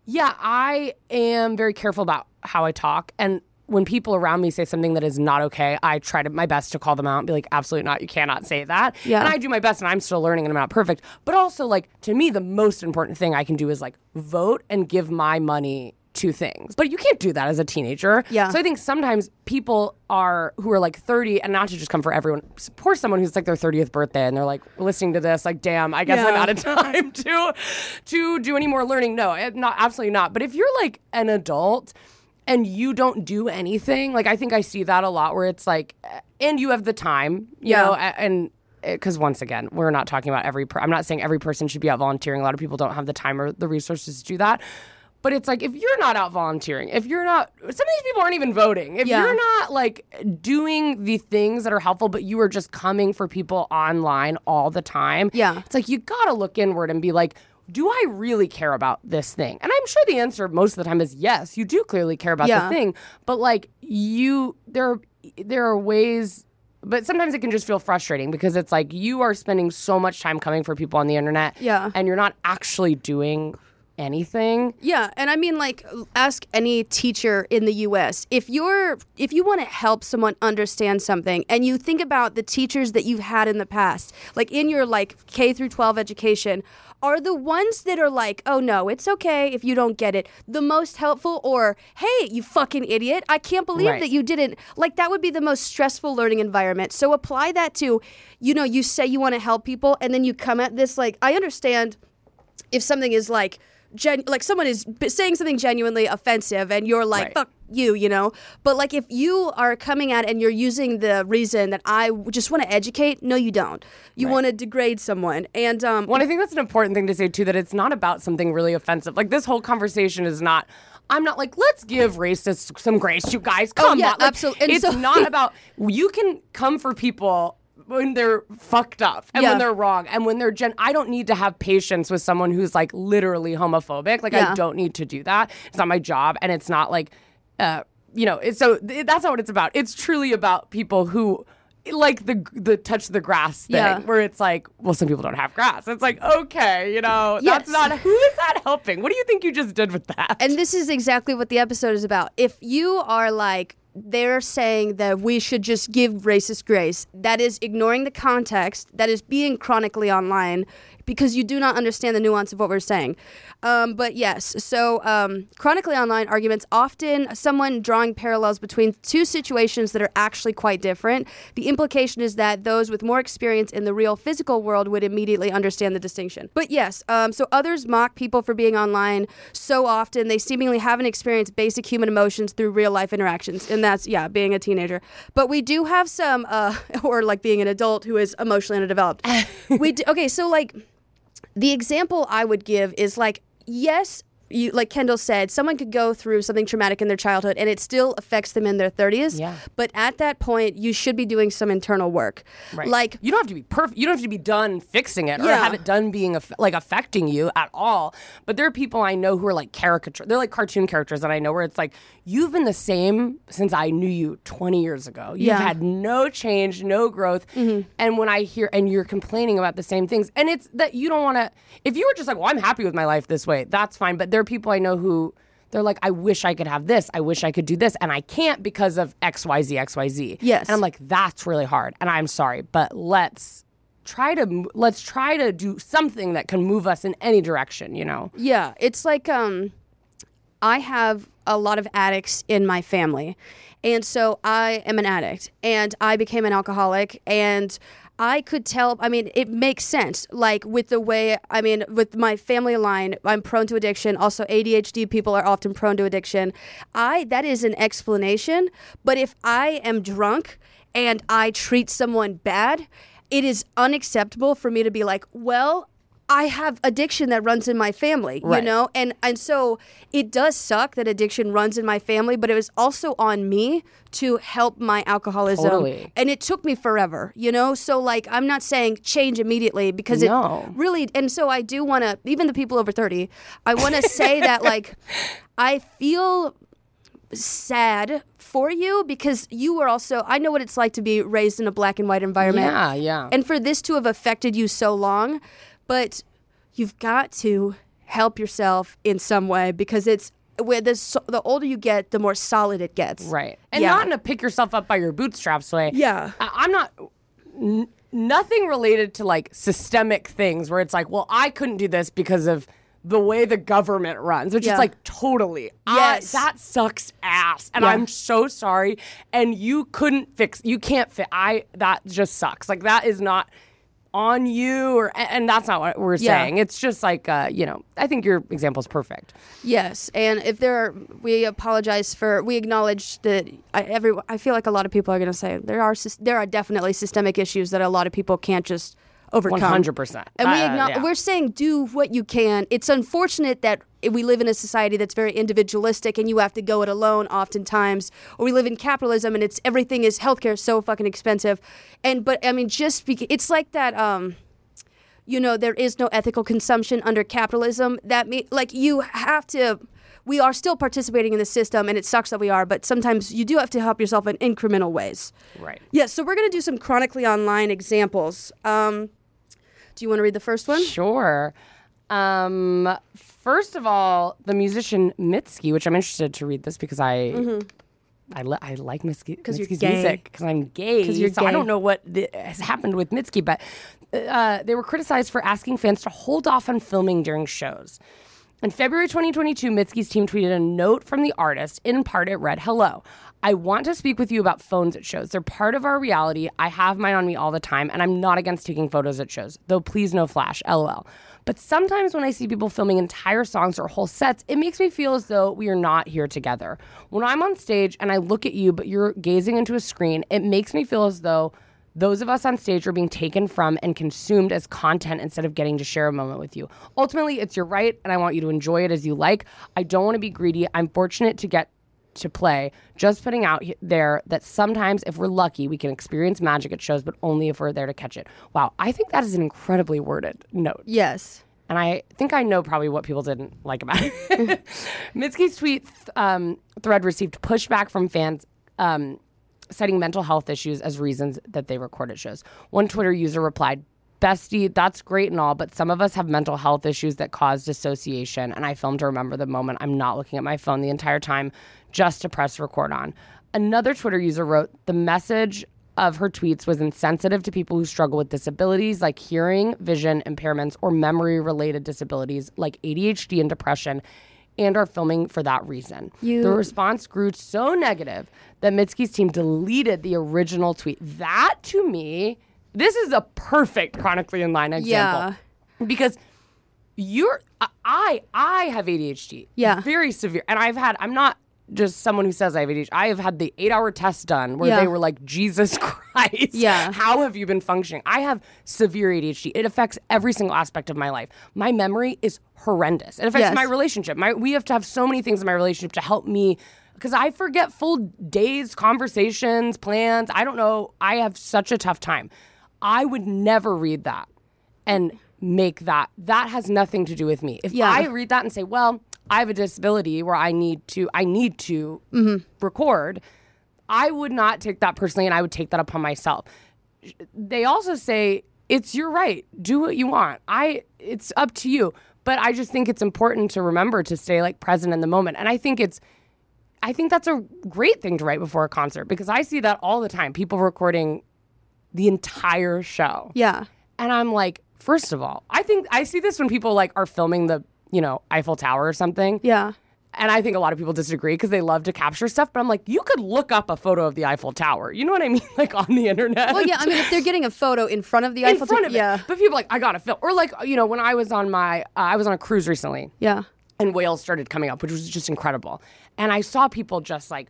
yeah, I am very careful about how I talk. And when people around me say something that is not okay, I try to my best to call them out and be like, absolutely not. You cannot say that. Yeah. And I do my best and I'm still learning and I'm not perfect. But also, like, to me, the most important thing I can do is like vote and give my money to things. But you can't do that as a teenager. Yeah. So I think sometimes people are who are like 30 and not to just come for everyone. Poor someone who's like their 30th birthday and they're like listening to this like damn, I guess I'm out of *laughs* time to to do any more learning. No, eh, not absolutely not. But if you're like an adult and you don't do anything, like I think I see that a lot where it's like eh, and you have the time, you Yeah. know, and eh, because once again, we're not talking about every. Per- I'm not saying every person should be out volunteering. A lot of people don't have the time or the resources to do that. But it's like if you're not out volunteering, if you're not, some of these people aren't even voting. If Yeah. you're not like doing the things that are helpful, but you are just coming for people online all the time, Yeah. it's like you gotta look inward and be like, do I really care about this thing? And I'm sure the answer most of the time is yes. You do clearly care about Yeah. the thing, but like you, there, there are ways. But sometimes it can just feel frustrating because it's like you are spending so much time coming for people on the internet, Yeah. and you're not actually doing anything. Yeah, and I mean like ask any teacher in the US. If you're if you want to help someone understand something and you think about the teachers that you've had in the past, like in your like K through 12 education, are the ones that are like, "Oh no, it's okay if you don't get it." The most helpful or, "Hey, you fucking idiot. I can't believe Right. that you didn't." Like that would be the most stressful learning environment. So apply that to, you know, you say you want to help people and then you come at this like I understand if something is like gen- like someone is saying something genuinely offensive and you're like Right. fuck you you know but like if you are coming at and you're using the reason that i just want to educate no you don't you want to degrade someone and um Well, I think that's an important thing to say too. That it's not about something really offensive. Like this whole conversation is not. I'm not like let's give racists some grace, you guys. Come Oh, yeah, on, Like, absolute- and It's so- not *laughs* about. You can come for people when they're fucked up and Yeah. when they're wrong and when they're gen. I don't need to have patience with someone who's like literally homophobic. Like Yeah. I don't need to do that. It's not my job, and it's not like, uh, you know. It's so th- that's not what it's about. It's truly about people who. Like the the touch the grass thing, Yeah. where it's like, well, some people don't have grass. It's like, okay, you know, that's not who is that helping? What do you think you just did with that? and this is exactly what the episode is about if you are like they're saying that we should just give racist grace. That is ignoring the context. That is being chronically online because you do not understand the nuance of what we're saying. Um, but yes so um, chronically online arguments often someone drawing parallels between two situations that are actually quite different. The implication is that those with more experience in the real physical world would immediately understand the distinction. But yes um, so others mock people for being online so often. They seemingly haven't experienced basic human emotions through real life interactions and that's yeah being a teenager. But we do have some uh, *laughs* or like being an adult who is emotionally underdeveloped *laughs* we do, okay so like the example I would give is like, yes, you, like Kendahl said, someone could go through something traumatic in their childhood and it still affects them in their 30s. Yeah. But at that point, you should be doing some internal work. Right. Like, you don't have to be perfect. You don't have to be done fixing it or Yeah. have it done being aff- like affecting you at all. But there are people I know who are like caricature. They're like cartoon characters that I know where it's like you've been the same since I knew you 20 years ago. You've Yeah. Mm-hmm. had no change, no growth. Hmm. And when I hear and you're complaining about the same things, and it's that you don't want to. If you were just like, well, I'm happy with my life this way, that's fine. But there are people I know who. They're like, I wish I could have this. I wish I could do this. And I can't because of XYZ, XYZ. Yes. And I'm like, that's really hard. And I'm sorry, but let's try to let's try to do something that can move us in any direction, you know. Yeah, it's like um I have a lot of addicts in my family. And so I am an addict and I became an alcoholic and I could tell I mean it makes sense like with the way I mean with my family line I'm prone to addiction also ADHD people are often prone to addiction. I that is an explanation, but if I am drunk and I treat someone bad, it is unacceptable for me to be like, well, I have addiction that runs in my family, you know? And and so it does suck that addiction runs in my family, but it was also on me to help my alcoholism. Totally. And it took me forever, you know? So like I'm not saying change immediately because No. it really and so I do want to even the people over 30, I want to say that *laughs* like I feel sad for you because you were also I know what it's like to be raised in a black and white environment Yeah, yeah. and for this to have affected you so long but you've got to help yourself in some way because it's where the so- the older you get the more solid it gets right. And Yeah. not in a pick yourself up by your bootstraps way. Yeah. I- I'm not n- nothing related to like systemic things where it's like, well, I couldn't do this because of the way the government runs, which Yeah. is like totally. I- Yes. that sucks ass. And Yeah. I'm so sorry. And you couldn't fix you can't fit I that just sucks. Like that is not on you or and- that's not what we're Yeah. saying. It's just like uh, you know, I think your example is perfect. Yes, and if there, are, we apologize for. We acknowledge that I, every. I feel like a lot of people are going to say there are there are definitely systemic issues that a lot of people can't just overcome. 100%. And we uh, yeah. we're saying do what you can. It's unfortunate that we live in a society that's very individualistic and you have to go it alone oftentimes. Or we live in capitalism and it's everything is healthcare is so fucking expensive. And but I mean just because it's like that um you know there is no ethical consumption under capitalism that mean like you have to we are still participating in the system and it sucks that we are but sometimes you do have to help yourself in incremental ways Right. yes so we're going to do some chronically online examples um, do you want to read the first one Sure. Um, first of all, the musician Mitski, which I'm interested to read this because I. I, li- I like Mitski because Mitski's gay. music because I'm gay. 'Cause you're so I don't know what th- has happened with Mitski, but uh, they were criticized for asking fans to hold off on filming during shows. In February 2022, Mitski's team tweeted a note from the artist. In part, it read, Hello. I want to speak with you about phones at shows. They're part of our reality. I have mine on me all the time, and I'm not against taking photos at shows, though please no flash, lol. But sometimes when I see people filming entire songs or whole sets, it makes me feel as though we are not here together. When I'm on stage and I look at you, but you're gazing into a screen, it makes me feel as though those of us on stage are being taken from and consumed as content instead of getting to share a moment with you. Ultimately, it's your right, and I want you to enjoy it as you like. I don't want to be greedy. I'm fortunate to get to play. Just putting out there that sometimes, if we're lucky, we can experience magic at shows, but only if we're there to catch it. Wow, I think that is an incredibly worded note. Yes. And I think I know probably what people didn't like about it. *laughs* Mitski's tweet th- um, thread received pushback from fans um, citing mental health issues as reasons that they recorded shows. One Twitter user replied, Bestie, that's great and all, but some of us have mental health issues that cause dissociation, and I filmed to remember the moment I'm not looking at my phone the entire time just to press record on. Another Twitter user wrote, The message of her tweets was insensitive to people who struggle with disabilities like hearing, vision impairments, or memory related disabilities like ADHD and depression, and are filming for that reason. the response grew so negative that Mitski's team deleted the original tweet. That to me, this is a perfect chronically in line example. Yeah. Because you're I I have ADHD. Yeah. Very severe. And I've had I'm not just someone who says I have ADHD. I have had the eight hour test done where Yeah. they were like, Jesus *laughs* Christ. Yeah. How have you been functioning? I have severe ADHD. It affects every single aspect of my life. My memory is horrendous. It affects Yes. my relationship. My we have to have so many things in my relationship to help me because I forget full days, conversations, plans. I don't know. I have such a tough time. I would never read that and make that. That has nothing to do with me. If Yeah. I read that and say, well, I have a disability where I need to, I need to mm-hmm. record, I would not take that personally and I would take that upon myself. They also say, it's your right. Do what you want. I, it's up to you. But I just think it's important to remember to stay like present in the moment. And I think it's, I think that's a great thing to write before a concert because I see that all the time. People recording the entire show. Yeah. And I'm like, first of all, I think I see this when people like are filming the, you know, Eiffel Tower or something. Yeah. And I think a lot of people disagree because they love to capture stuff. But I'm like, you could look up a photo of the Eiffel Tower. You know what I mean? *laughs* Like on the internet. Well, yeah. I mean, if they're getting a photo in front of the in Eiffel Tower, of it. yeah, But people are like, I gotta film. Or like, you know, when I was on my, uh, I was on a cruise recently yeah, and whales started coming up, which was just incredible. And I saw people just like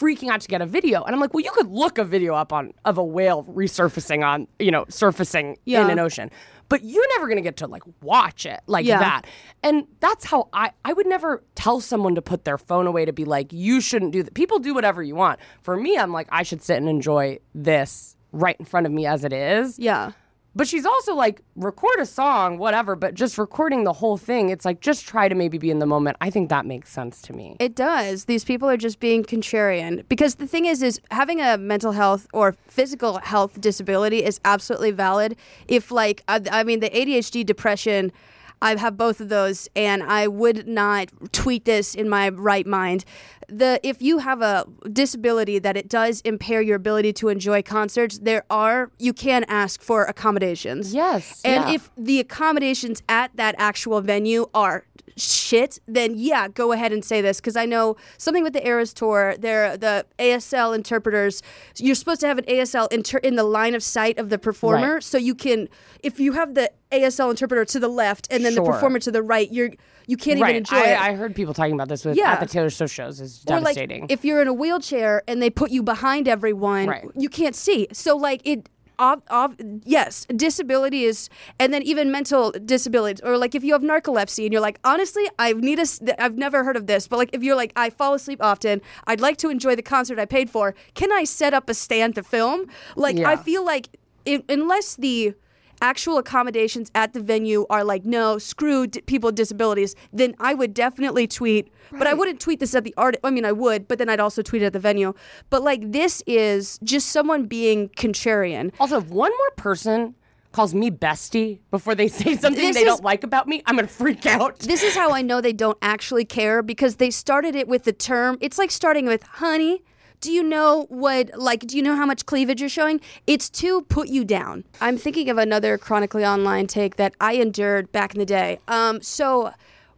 freaking out to get a video, and I'm like, well, you could look a video up on of a whale resurfacing on, you know, surfacing in an ocean, but you're never gonna get to like watch it like Yeah. that. And that's how I I would never tell someone to put their phone away to be like, you shouldn't do that. People do whatever you want. For me, I'm like, I should sit and enjoy this right in front of me as it is. yeah. But she's also like, record a song, whatever, but just recording the whole thing, it's like, just try to maybe be in the moment. I think that makes sense to me. It does. These people are just being contrarian because the thing is, is having a mental health or physical health disability is absolutely valid. If like, I, I mean, the ADHD, depression. I have both of those, and I would not tweet this in my right mind. The if you have a disability that it does impair your ability to enjoy concerts, there are you can ask for accommodations. Yes, and yeah. if the accommodations at that actual venue are shit, then yeah, go ahead and say this because I know something with the Eras tour. They're the ASL interpreters. You're supposed to have an ASL inter- in the line of sight of the performer, Right. so you can if you have the ASL interpreter to the left and then the performer to the right, you're you can't even right. enjoy I, it. I heard people talking about this with Yeah. at the Taylor Swift shows. It's or like devastating. if you're in a wheelchair and they put you behind everyone, Right. you can't see. So like it. Ob, ob, yes, disability is, and then even mental disabilities, or like if you have narcolepsy and you're like, honestly, I need a, I've never heard of this, but like if you're like, I fall asleep often, I'd like to enjoy the concert I paid for. Can I set up a stand to film? Like I feel like it, unless the actual accommodations at the venue are like, no, screw d- people with disabilities, then I would definitely tweet. But I wouldn't tweet this at the art. I mean, I would, but then I'd also tweet it at the venue. But like, this is just someone being contrarian. also, if one more person calls me bestie before they say something This they is- don't like about me, I'm gonna freak out. This is how I know they don't actually care because they started it with the term. It's like starting with, honey, do you know what, like, do you know how much cleavage you're showing? It's to put you down. I'm thinking of another chronically online take that I endured back in the day. Um, so,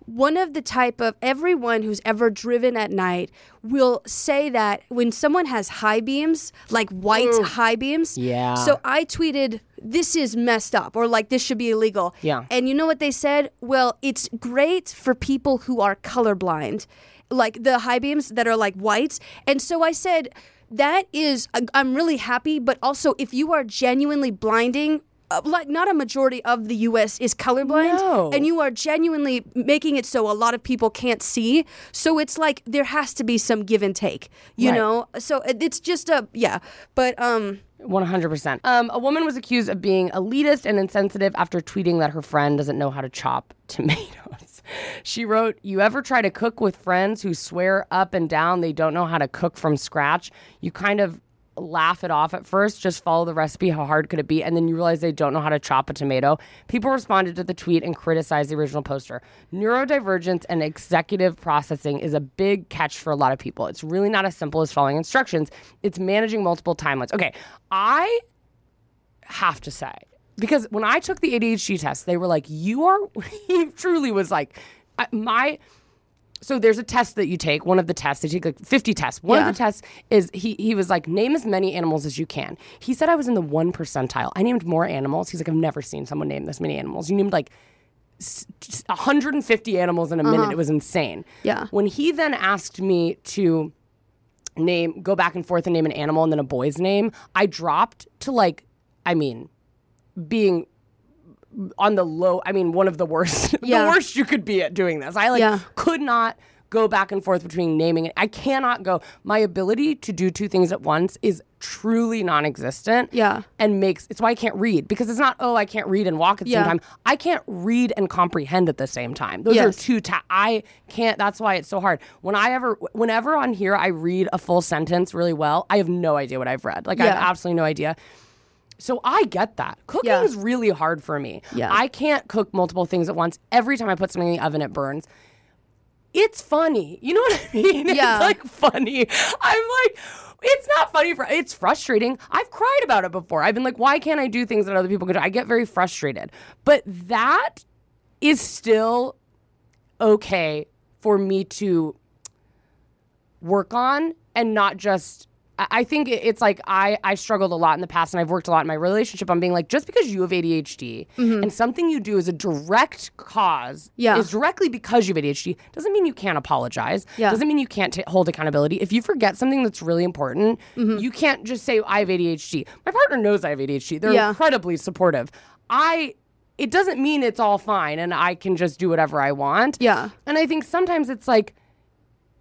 one of the type of everyone who's ever driven at night will say that when someone has high beams, like white high beams. Yeah. So I tweeted, this is messed up, or like this should be illegal. Yeah. And you know what they said? Well, it's great for people who are colorblind, like the high beams that are like whites. And so I said, that is, I'm really happy, but also if you are genuinely blinding, like not a majority of the U.S. is colorblind, No. and you are genuinely making it so a lot of people can't see. So it's like there has to be some give and take, you Right. know. So it's just a yeah, but um, 100%. Um, a woman was accused of being elitist and insensitive after tweeting that her friend doesn't know how to chop *laughs* tomatoes. She wrote, You ever try to cook with friends who swear up and down they don't know how to cook from scratch? You kind of laugh it off at first, just follow the recipe. How hard could it be? And then you realize they don't know how to chop a tomato. People responded to the tweet and criticized the original poster. Neurodivergence and executive processing is a big catch for a lot of people. It's really not as simple as following instructions, it's managing multiple timelines. Okay, I have to say, because when I took the ADHD test, they were like, You are, *laughs* he truly was like, my so there's a test that you take one of the tests they take like 50 tests. One Yeah. of the tests is he, he was like name as many animals as you can. He said i was in the one percentile. I named more animals. He's like i've never seen someone name this many animals. You named like s- s- 150 animals in a minute. Uh-huh. It was insane. Yeah. when he then asked me to name go back and forth and name an animal and then a boy's name i dropped to like i mean being on the low i mean one of the worst *laughs* Yeah. the worst you could be at doing this. I like Yeah. could not go back and forth between naming it. I cannot go. My ability to do two things at once is truly non-existent Yeah. and makes it's why i can't read because it's not oh i can't read and walk at the Yeah. same time. I can't read and comprehend at the same time. Those are two ta- i can't that's why it's so hard. When i ever whenever on here i read a full sentence really well i have no idea what i've read. Like i have absolutely no idea so I get that. Cooking Yeah. is really hard for me. Yeah. I can't cook multiple things at once. Every time I put something in the oven, it burns. It's funny. You know what I *laughs* mean? Yeah. It's like funny. I'm like, it's not funny for it's frustrating. I've cried about it before. I've been like, why can't I do things that other people can do? I get very frustrated. But that is still okay for me to work on and not just I- think it's like I, I struggled a lot in the past and I've worked a lot in my relationship on being like, just because you have ADHD and something you do is a direct cause, Mm-hmm. Yeah. is directly because you have ADHD, doesn't mean you can't apologize. Yeah. Doesn't mean you can't ta hold accountability. If you forget something that's really important, Mm-hmm. you can't just say, I have ADHD. My partner knows I have ADHD. They're Yeah. incredibly supportive. I, it doesn't mean it's all fine and I can just do whatever I want. Yeah. And I think sometimes it's like,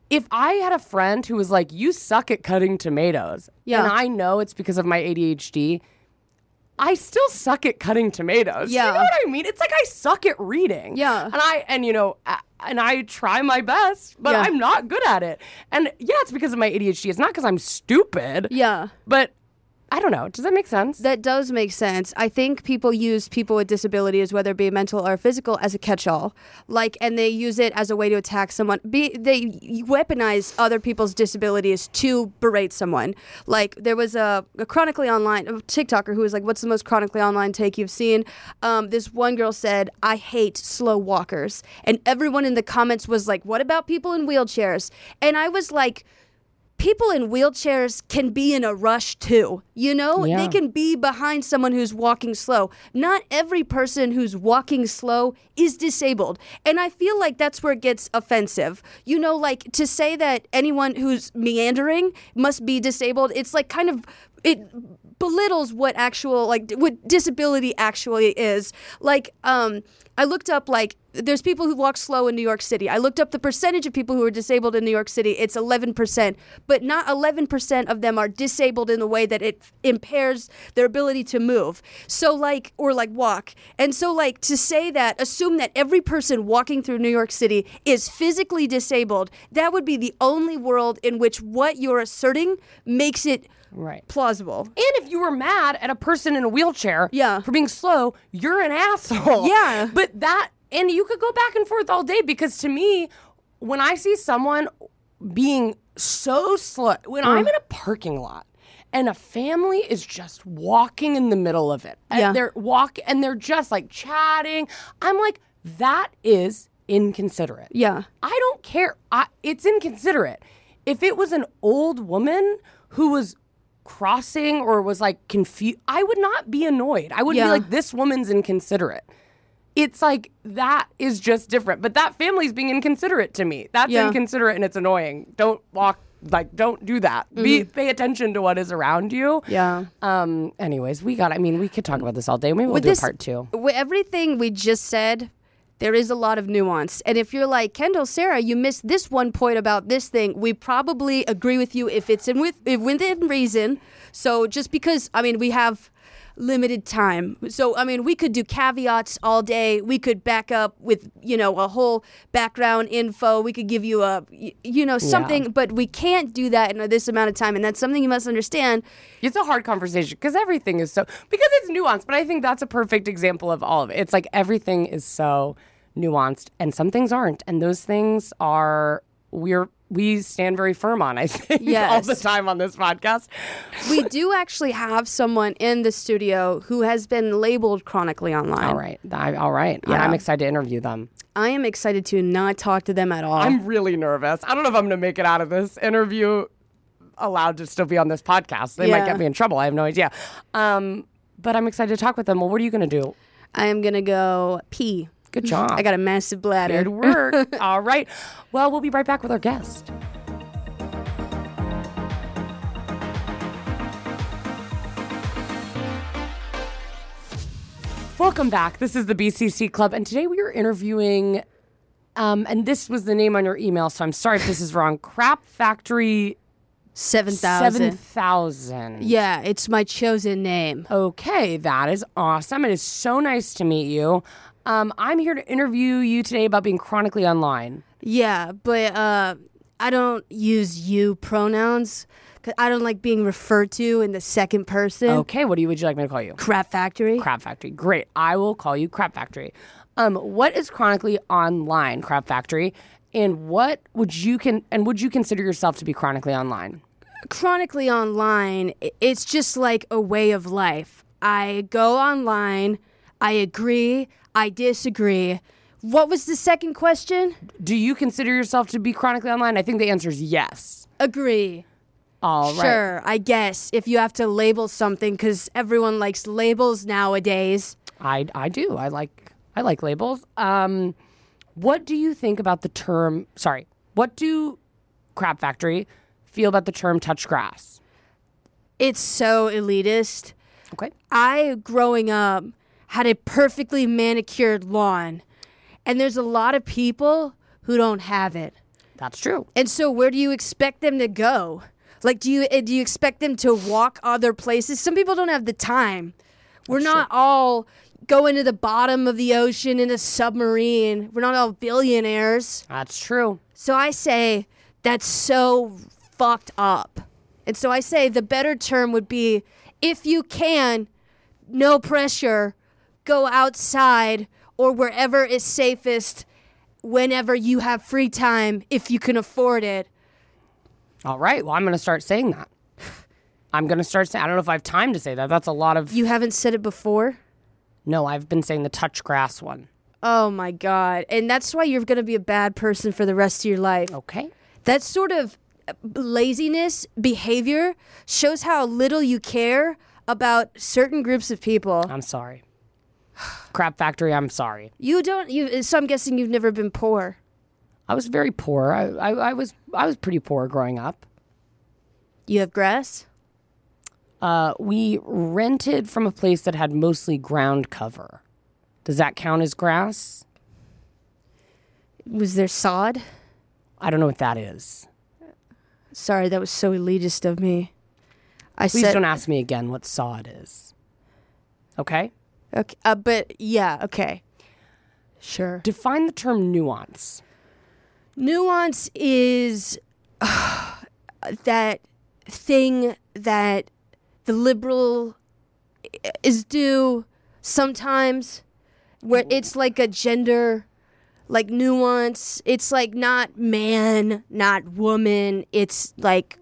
if I had a friend who was like, "You suck at cutting tomatoes," Yeah. and I know it's because of my ADHD, I still suck at cutting tomatoes. Yeah. you know what I mean? It's like I suck at reading. Yeah. and I and you know, and I try my best, but Yeah. I'm not good at it. And yeah, it's because of my ADHD. It's not because I'm stupid. yeah. but I don't know. Does that make sense? That does make sense. I think people use people with disabilities, whether it be mental or physical, as a catch-all. Like, and they use it as a way to attack someone. Be they weaponize other people's disabilities to berate someone. Like, there was a, a chronically online a TikToker who was like, "What's the most chronically online take you've seen?" Um, this one girl said, "I hate slow walkers," and everyone in the comments was like, "What about people in wheelchairs?" And I was like people in wheelchairs can be in a rush too. You know, Yeah. they can be behind someone who's walking slow. Not every person who's walking slow is disabled. And I feel like that's where it gets offensive. You know, like to say that anyone who's meandering must be disabled, it's like kind of it belittles what actual like what disability actually is. Like um I looked up like there's people who walk slow in New York City. I looked up the percentage of people who are disabled in New York City. It's 11%, but not 11% of them are disabled in the way that it impairs their ability to move. So like or like walk. And so like to say that assume that every person walking through New York City is physically disabled, that would be the only world in which what you're asserting makes it Right. plausible. And if you were mad at a person in a wheelchair Yeah. for being slow, you're an asshole. Yeah. *laughs* But that, and you could go back and forth all day because to me, when I see someone being so slow, when I'm mm. in a parking lot and a family is just walking in the middle of it, and Yeah. they're walk and they're just like chatting, I'm like, that is inconsiderate. Yeah. I don't care. I, it's inconsiderate. If it was an old woman who was crossing or was like confused, I would not be annoyed. I would Yeah. be like, this woman's inconsiderate. It's like that is just different. But that family's being inconsiderate to me. That's Yeah. inconsiderate and it's annoying. Don't walk like don't do that. Be pay attention to what is around you. Mm-hmm. Yeah. Um anyways, we got I mean, we could talk about this all day. Maybe we'll With do this- part two. With everything we just said, there is a lot of nuance. And if you're like Kendahl, Sarah, you missed this one point about this thing, we probably agree with you if it's in with if within reason. So just because I mean we have limited time. So I mean we could do caveats all day. We could back up with, you know, a whole background info. We could give you a, you know something, but we can't do that in this amount of time and that's something you must understand. It's a hard conversation because everything is so because it's nuanced, but I think that's a perfect example of all of it. It's like everything is so nuanced and some things aren't. And those things are we're we stand very firm on, I think, *laughs* all the time on this podcast. we do actually have someone in the studio who has been labeled chronically online. All right. I, all right. Yeah. I'm excited to interview them. I am excited to not talk to them at all. I'm really nervous. I don't know if I'm going to make it out of this interview allowed to still be on this podcast. They might get me in trouble. I have no idea. Um, but I'm excited to talk with them. Well, what are you going to do? I am gonna go pee. Good *laughs* job. I got a massive bladder. Good *laughs* work. All right. Well, we'll be right back with our guest. Welcome back. This is the BCC Club, and today we are interviewing, um, and this was the name on your email, so I'm sorry if this is wrong. *laughs* Crap Factory Seven Seven thousand. Thousand. Yeah, it's my chosen name. Okay, that is awesome. It is so nice to meet you. Um, I'm here to interview you today about being chronically online. Yeah, but uh, I don't use you pronouns because I don't like being referred to in the second person. Okay, what do you would you like me to call you? Crap factory. Crap Factory. Great. I will call you Crap Factory. Um, what is chronically online, Crap Factory? And what would you can and would you consider yourself to be chronically online? chronically online, it's just like a way of life. I go online, I agree, I disagree. What was the second question? Do you consider yourself to be chronically online? I think the answer is yes. Agree. All right. Sure, I guess if you have to label something cuz everyone likes labels nowadays. I I do. I like I like labels. Um, what do you think about the term? Sorry. What do Crap Factory feel about the term touch grass? It's so elitist. Okay. I, growing up, had a perfectly manicured lawn, and there's a lot of people who don't have it. That's true. And so, where do you expect them to go? Like, do you uh, do you expect them to walk other places? Some people don't have the time. We're not all going to the bottom of the ocean in a submarine. We're not all billionaires. That's true. So I say that's so fucked up. And so I say the better term would be if you can, no pressure, go outside or wherever is safest whenever you have free time if you can afford it. All right. Well, I'm going to start saying that. I'm going to start saying. I don't know if I have time to say that. That's a lot of. You haven't said it before? no, I've been saying the touch grass one. Oh my God. And that's why you're going to be a bad person for the rest of your life. Okay. That sort of uh, laziness behavior shows how little you care about certain groups of people. I'm sorry. *sighs* Crap Factory. I'm sorry. You don't. You. So I'm guessing you've never been poor. I was very poor. I, I, I was I was pretty poor growing up. You have grass. Uh, we rented from a place that had mostly ground cover. Does that count as grass? Was there sod? I don't know what that is. Sorry, that was so elitist of me. I Please said. don't ask me again what sod is. Okay? Okay, uh, but yeah, okay, sure. Define the term nuance. Nuance is that thing that the liberal is do sometimes where it's like a gender like nuance it's like not man not woman it's like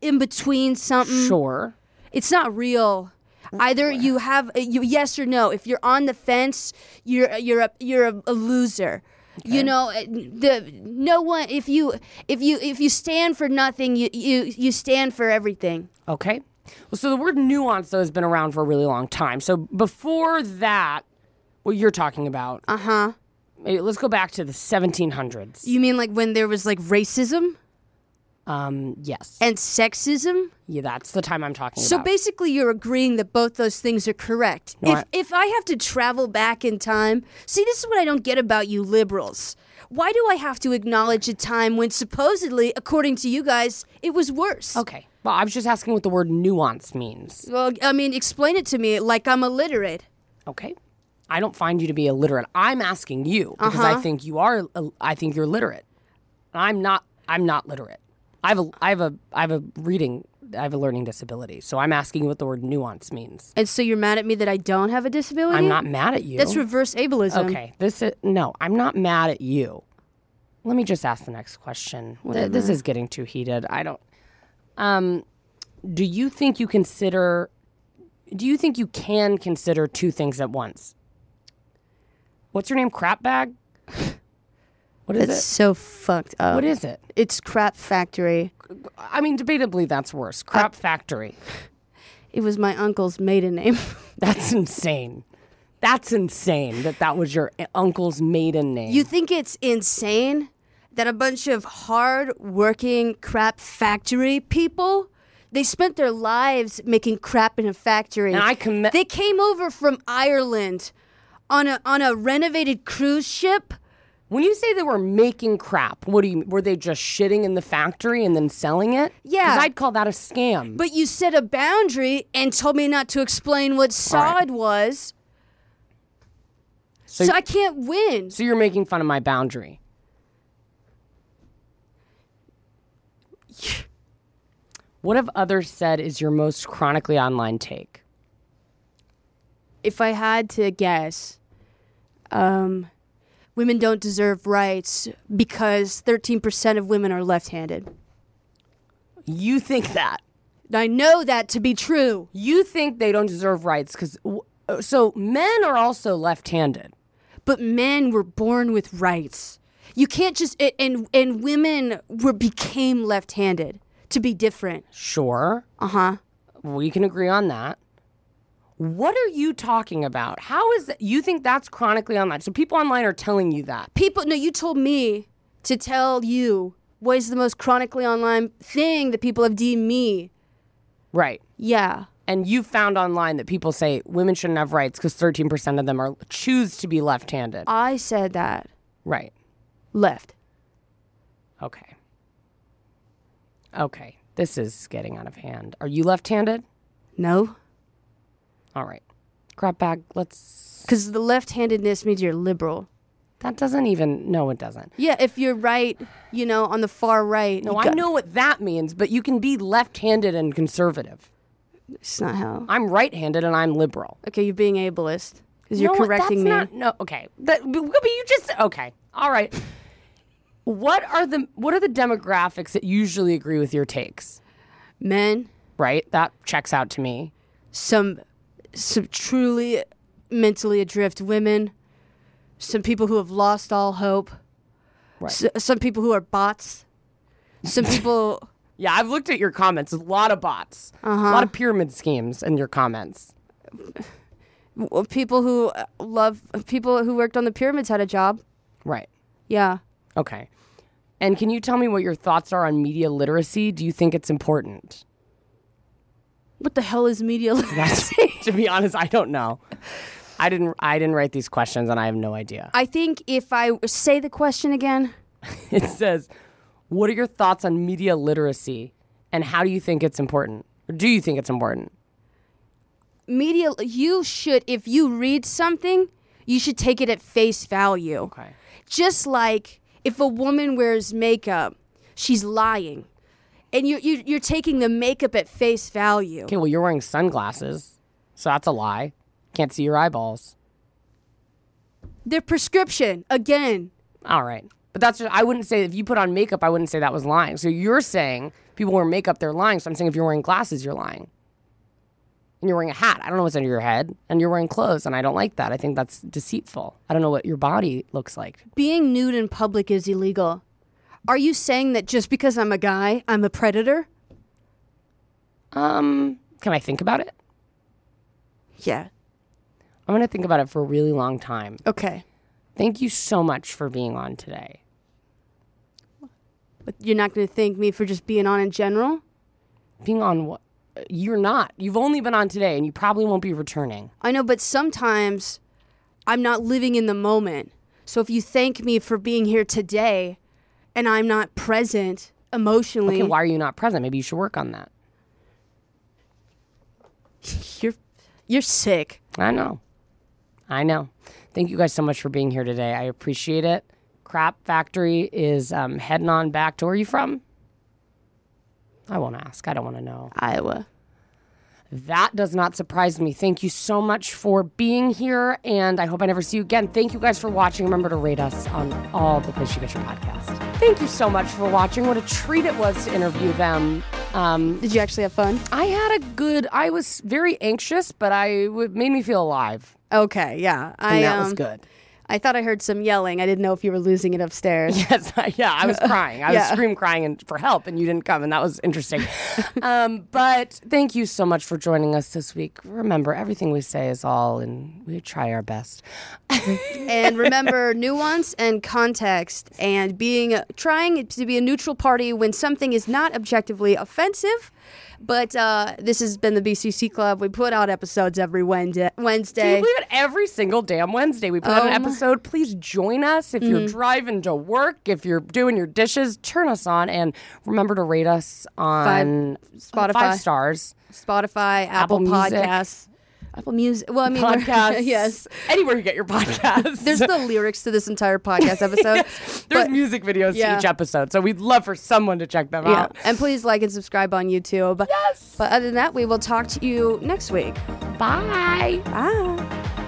in between something Sure. it's not real either you have you yes or no. If you're on the fence you're you're a you're a, a loser. You know uh, the no one if you if you if you stand for nothing you you you stand for everything. Okay. Well, so the word nuance though has been around for a really long time. So before that, what you're talking about, uh-huh. Let's go back to the 1700s. you mean like when there was like racism Um, yes. and sexism yeah, that's the time I'm talking So about. So basically, you're agreeing that both those things are correct. No, if I- if I have to travel back in time, see, this is what I don't get about you liberals. Why do I have to acknowledge a time when supposedly, according to you guys, it was worse? okay. Well, I was just asking what the word nuance means. Well, I mean, explain it to me like I'm illiterate. Okay. I don't find you to be illiterate. I'm asking you because I think you are. I think you're literate. I'm not. I'm not literate. I have a. I have a. I have a reading. I have a learning disability. So I'm asking you what the word nuance means. And so you're mad at me that I don't have a disability? I'm not mad at you. That's reverse ableism. Okay. This is no. I'm not mad at you. Let me just ask the next question. Th- This is getting too heated. I don't. Um, do you think you consider? Do you think you can consider two things at once? What's your name? Crap bag. What is It's it? so fucked up. What is it? It's crap factory. I mean, debatably, that's worse. Crap factory. It was my uncle's maiden name. *laughs* That's insane. That's insane that that was your uncle's maiden name. You think it's insane that a bunch of hard working crap factory people they spent their lives making crap in a factory. And I commit- They came over from Ireland on a on a renovated cruise ship. When you say they were making crap, what do you were they just shitting in the factory and then selling it? Yeah. I'd call that a scam. But you set a boundary and told me not to explain what sod was. So- So, I can't win. so you're making fun of my boundary. *sighs* What have others said is your most chronically online take? if I had to guess, um, women don't deserve rights because 13% of women are left handed. You think that? I know that to be true. You think they don't deserve rights because so men are also left-handed. But men were born with rights. You can't just and and women were became left-handed to be different. Sure, Uh-huh. we can agree on that. What are you talking about? How is that? You think that's chronically online? So people online are telling you that. People no, you told me to tell you what is the most chronically online thing that people have deemed me. Right. Yeah. And you found online that people say women shouldn't have rights because 13% of them are choose to be left-handed. I said that. right. Left. Okay. Okay. This is getting out of hand. Are you left-handed? No. All right. Crap bag. Let's Because the left-handedness means you're liberal. That doesn't even no it doesn't. Yeah, if you're right, you know, on the far right. No, you I got- know what that means, but you can be left-handed and conservative. It's not how. I'm right-handed and I'm liberal. Okay, you're being ableist because you're No, correcting that's me. Not, no, okay. That, but but you just okay. All right. What are the what are the demographics that usually agree with your takes? Men, Right? That checks out to me. some, some truly mentally adrift women, some people who have lost all hope, Right. S- some people who are bots, some people. *laughs* Yeah, I've looked at your comments. A lot of bots. Uh-huh. A lot of pyramid schemes in your comments. People who uh, love people who worked on the pyramids had a job. Right. Yeah. Okay. And can you tell me what your thoughts are on media literacy? Do you think it's important? What the hell is media *laughs* literacy? *laughs* to be honest, I don't know. I didn't I didn't write these questions and I have no idea. I think if I say the question again, *laughs* It says, "What are your thoughts on media literacy and how do you think it's important? Or do you think it's important?" media you should if you read something you should take it at face value Okay. just like if a woman wears makeup she's lying and you, you you're taking the makeup at face value. Okay, well, you're wearing sunglasses, so that's a lie. Can't see your eyeballs. Their prescription again. All right. But that's just, I wouldn't say if you put on makeup, I wouldn't say that was lying. So you're saying people wear makeup, they're lying. So I'm saying if you're wearing glasses, you're lying. And you're wearing a hat. I don't know what's under your head. And you're wearing clothes. And I don't like that. I think that's deceitful. I don't know what your body looks like. Being nude in public is illegal. Are you saying that just because I'm a guy, I'm a predator? Um, can I think about it? Yeah. I'm going to think about it for a really long time. Okay. Thank you so much for being on today. But you're not going to thank me for just being on in general? Being on what? You're not. You've only been on today and you probably won't be returning. I know, but sometimes I'm not living in the moment. So if you thank me for being here today and I'm not present emotionally, Okay, why are you not present? Maybe you should work on that. you're you're sick. I know. I know. Thank you guys so much for being here today. I appreciate it. Crap Factory is um, heading on back to where are you from? I won't ask. I don't want to know. Iowa. That does not surprise me. Thank you so much for being here, and I hope I never see you again. Thank you guys for watching. Remember to rate us on all the places you get your podcast. Thank you so much for watching. What a treat it was to interview them. Um, Did you actually have fun? I had a good. I was very anxious, but I it made me feel alive, Okay, yeah. I and that was um, good. I thought I heard some yelling. I didn't know if you were losing it upstairs. *laughs* Yes, yeah, I was *laughs* crying. I was Yeah. scream crying and for help, and you didn't come, and that was interesting. *laughs* um, but thank you so much for joining us this week. Remember, everything we say is all, and we try our best. and remember nuance and context and being trying to be a neutral party when something is not objectively offensive but uh, this has been the bcc club we put out episodes every Wednesday. Wednesday you believe it? Every single damn Wednesday, we put out an Um, episode. Please join us if you're driving to work, if you're doing your dishes. Turn us on, and remember to rate us on Spotify. five stars. spotify apple, Apple podcasts apple music well i mean *laughs* Podcasts, yes anywhere you get your podcasts. there's the lyrics to this entire podcast *laughs* episode There's but- music videos yeah. to each episode, so we'd love for someone to check them yeah out. and please like and subscribe on youtube Yes. but other than that we will talk to you next week Bye. bye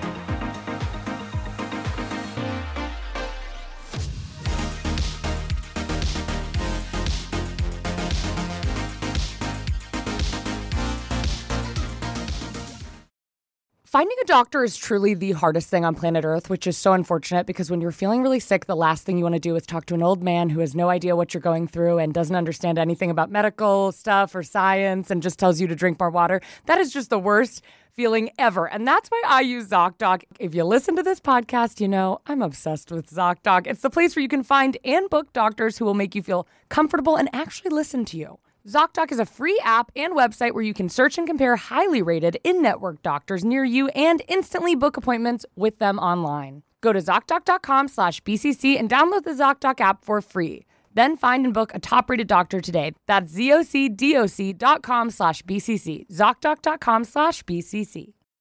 Finding a doctor is truly the hardest thing on planet Earth, which is so unfortunate because when you're feeling really sick, the last thing you want to do is talk to an old man who has no idea what you're going through and doesn't understand anything about medical stuff or science and just tells you to drink more water. That is just the worst feeling ever. And that's why I use ZocDoc. If you listen to this podcast, you know I'm obsessed with ZocDoc. It's the place where you can find and book doctors who will make you feel comfortable and actually listen to you. ZocDoc is a free app and website where you can search and compare highly rated in network doctors near you and instantly book appointments with them online. Go to ZocDoc.com slash BCC and download the ZocDoc app for free. Then find and book a top rated doctor today. That's ZocDoc.com slash BCC. ZocDoc.com slash BCC.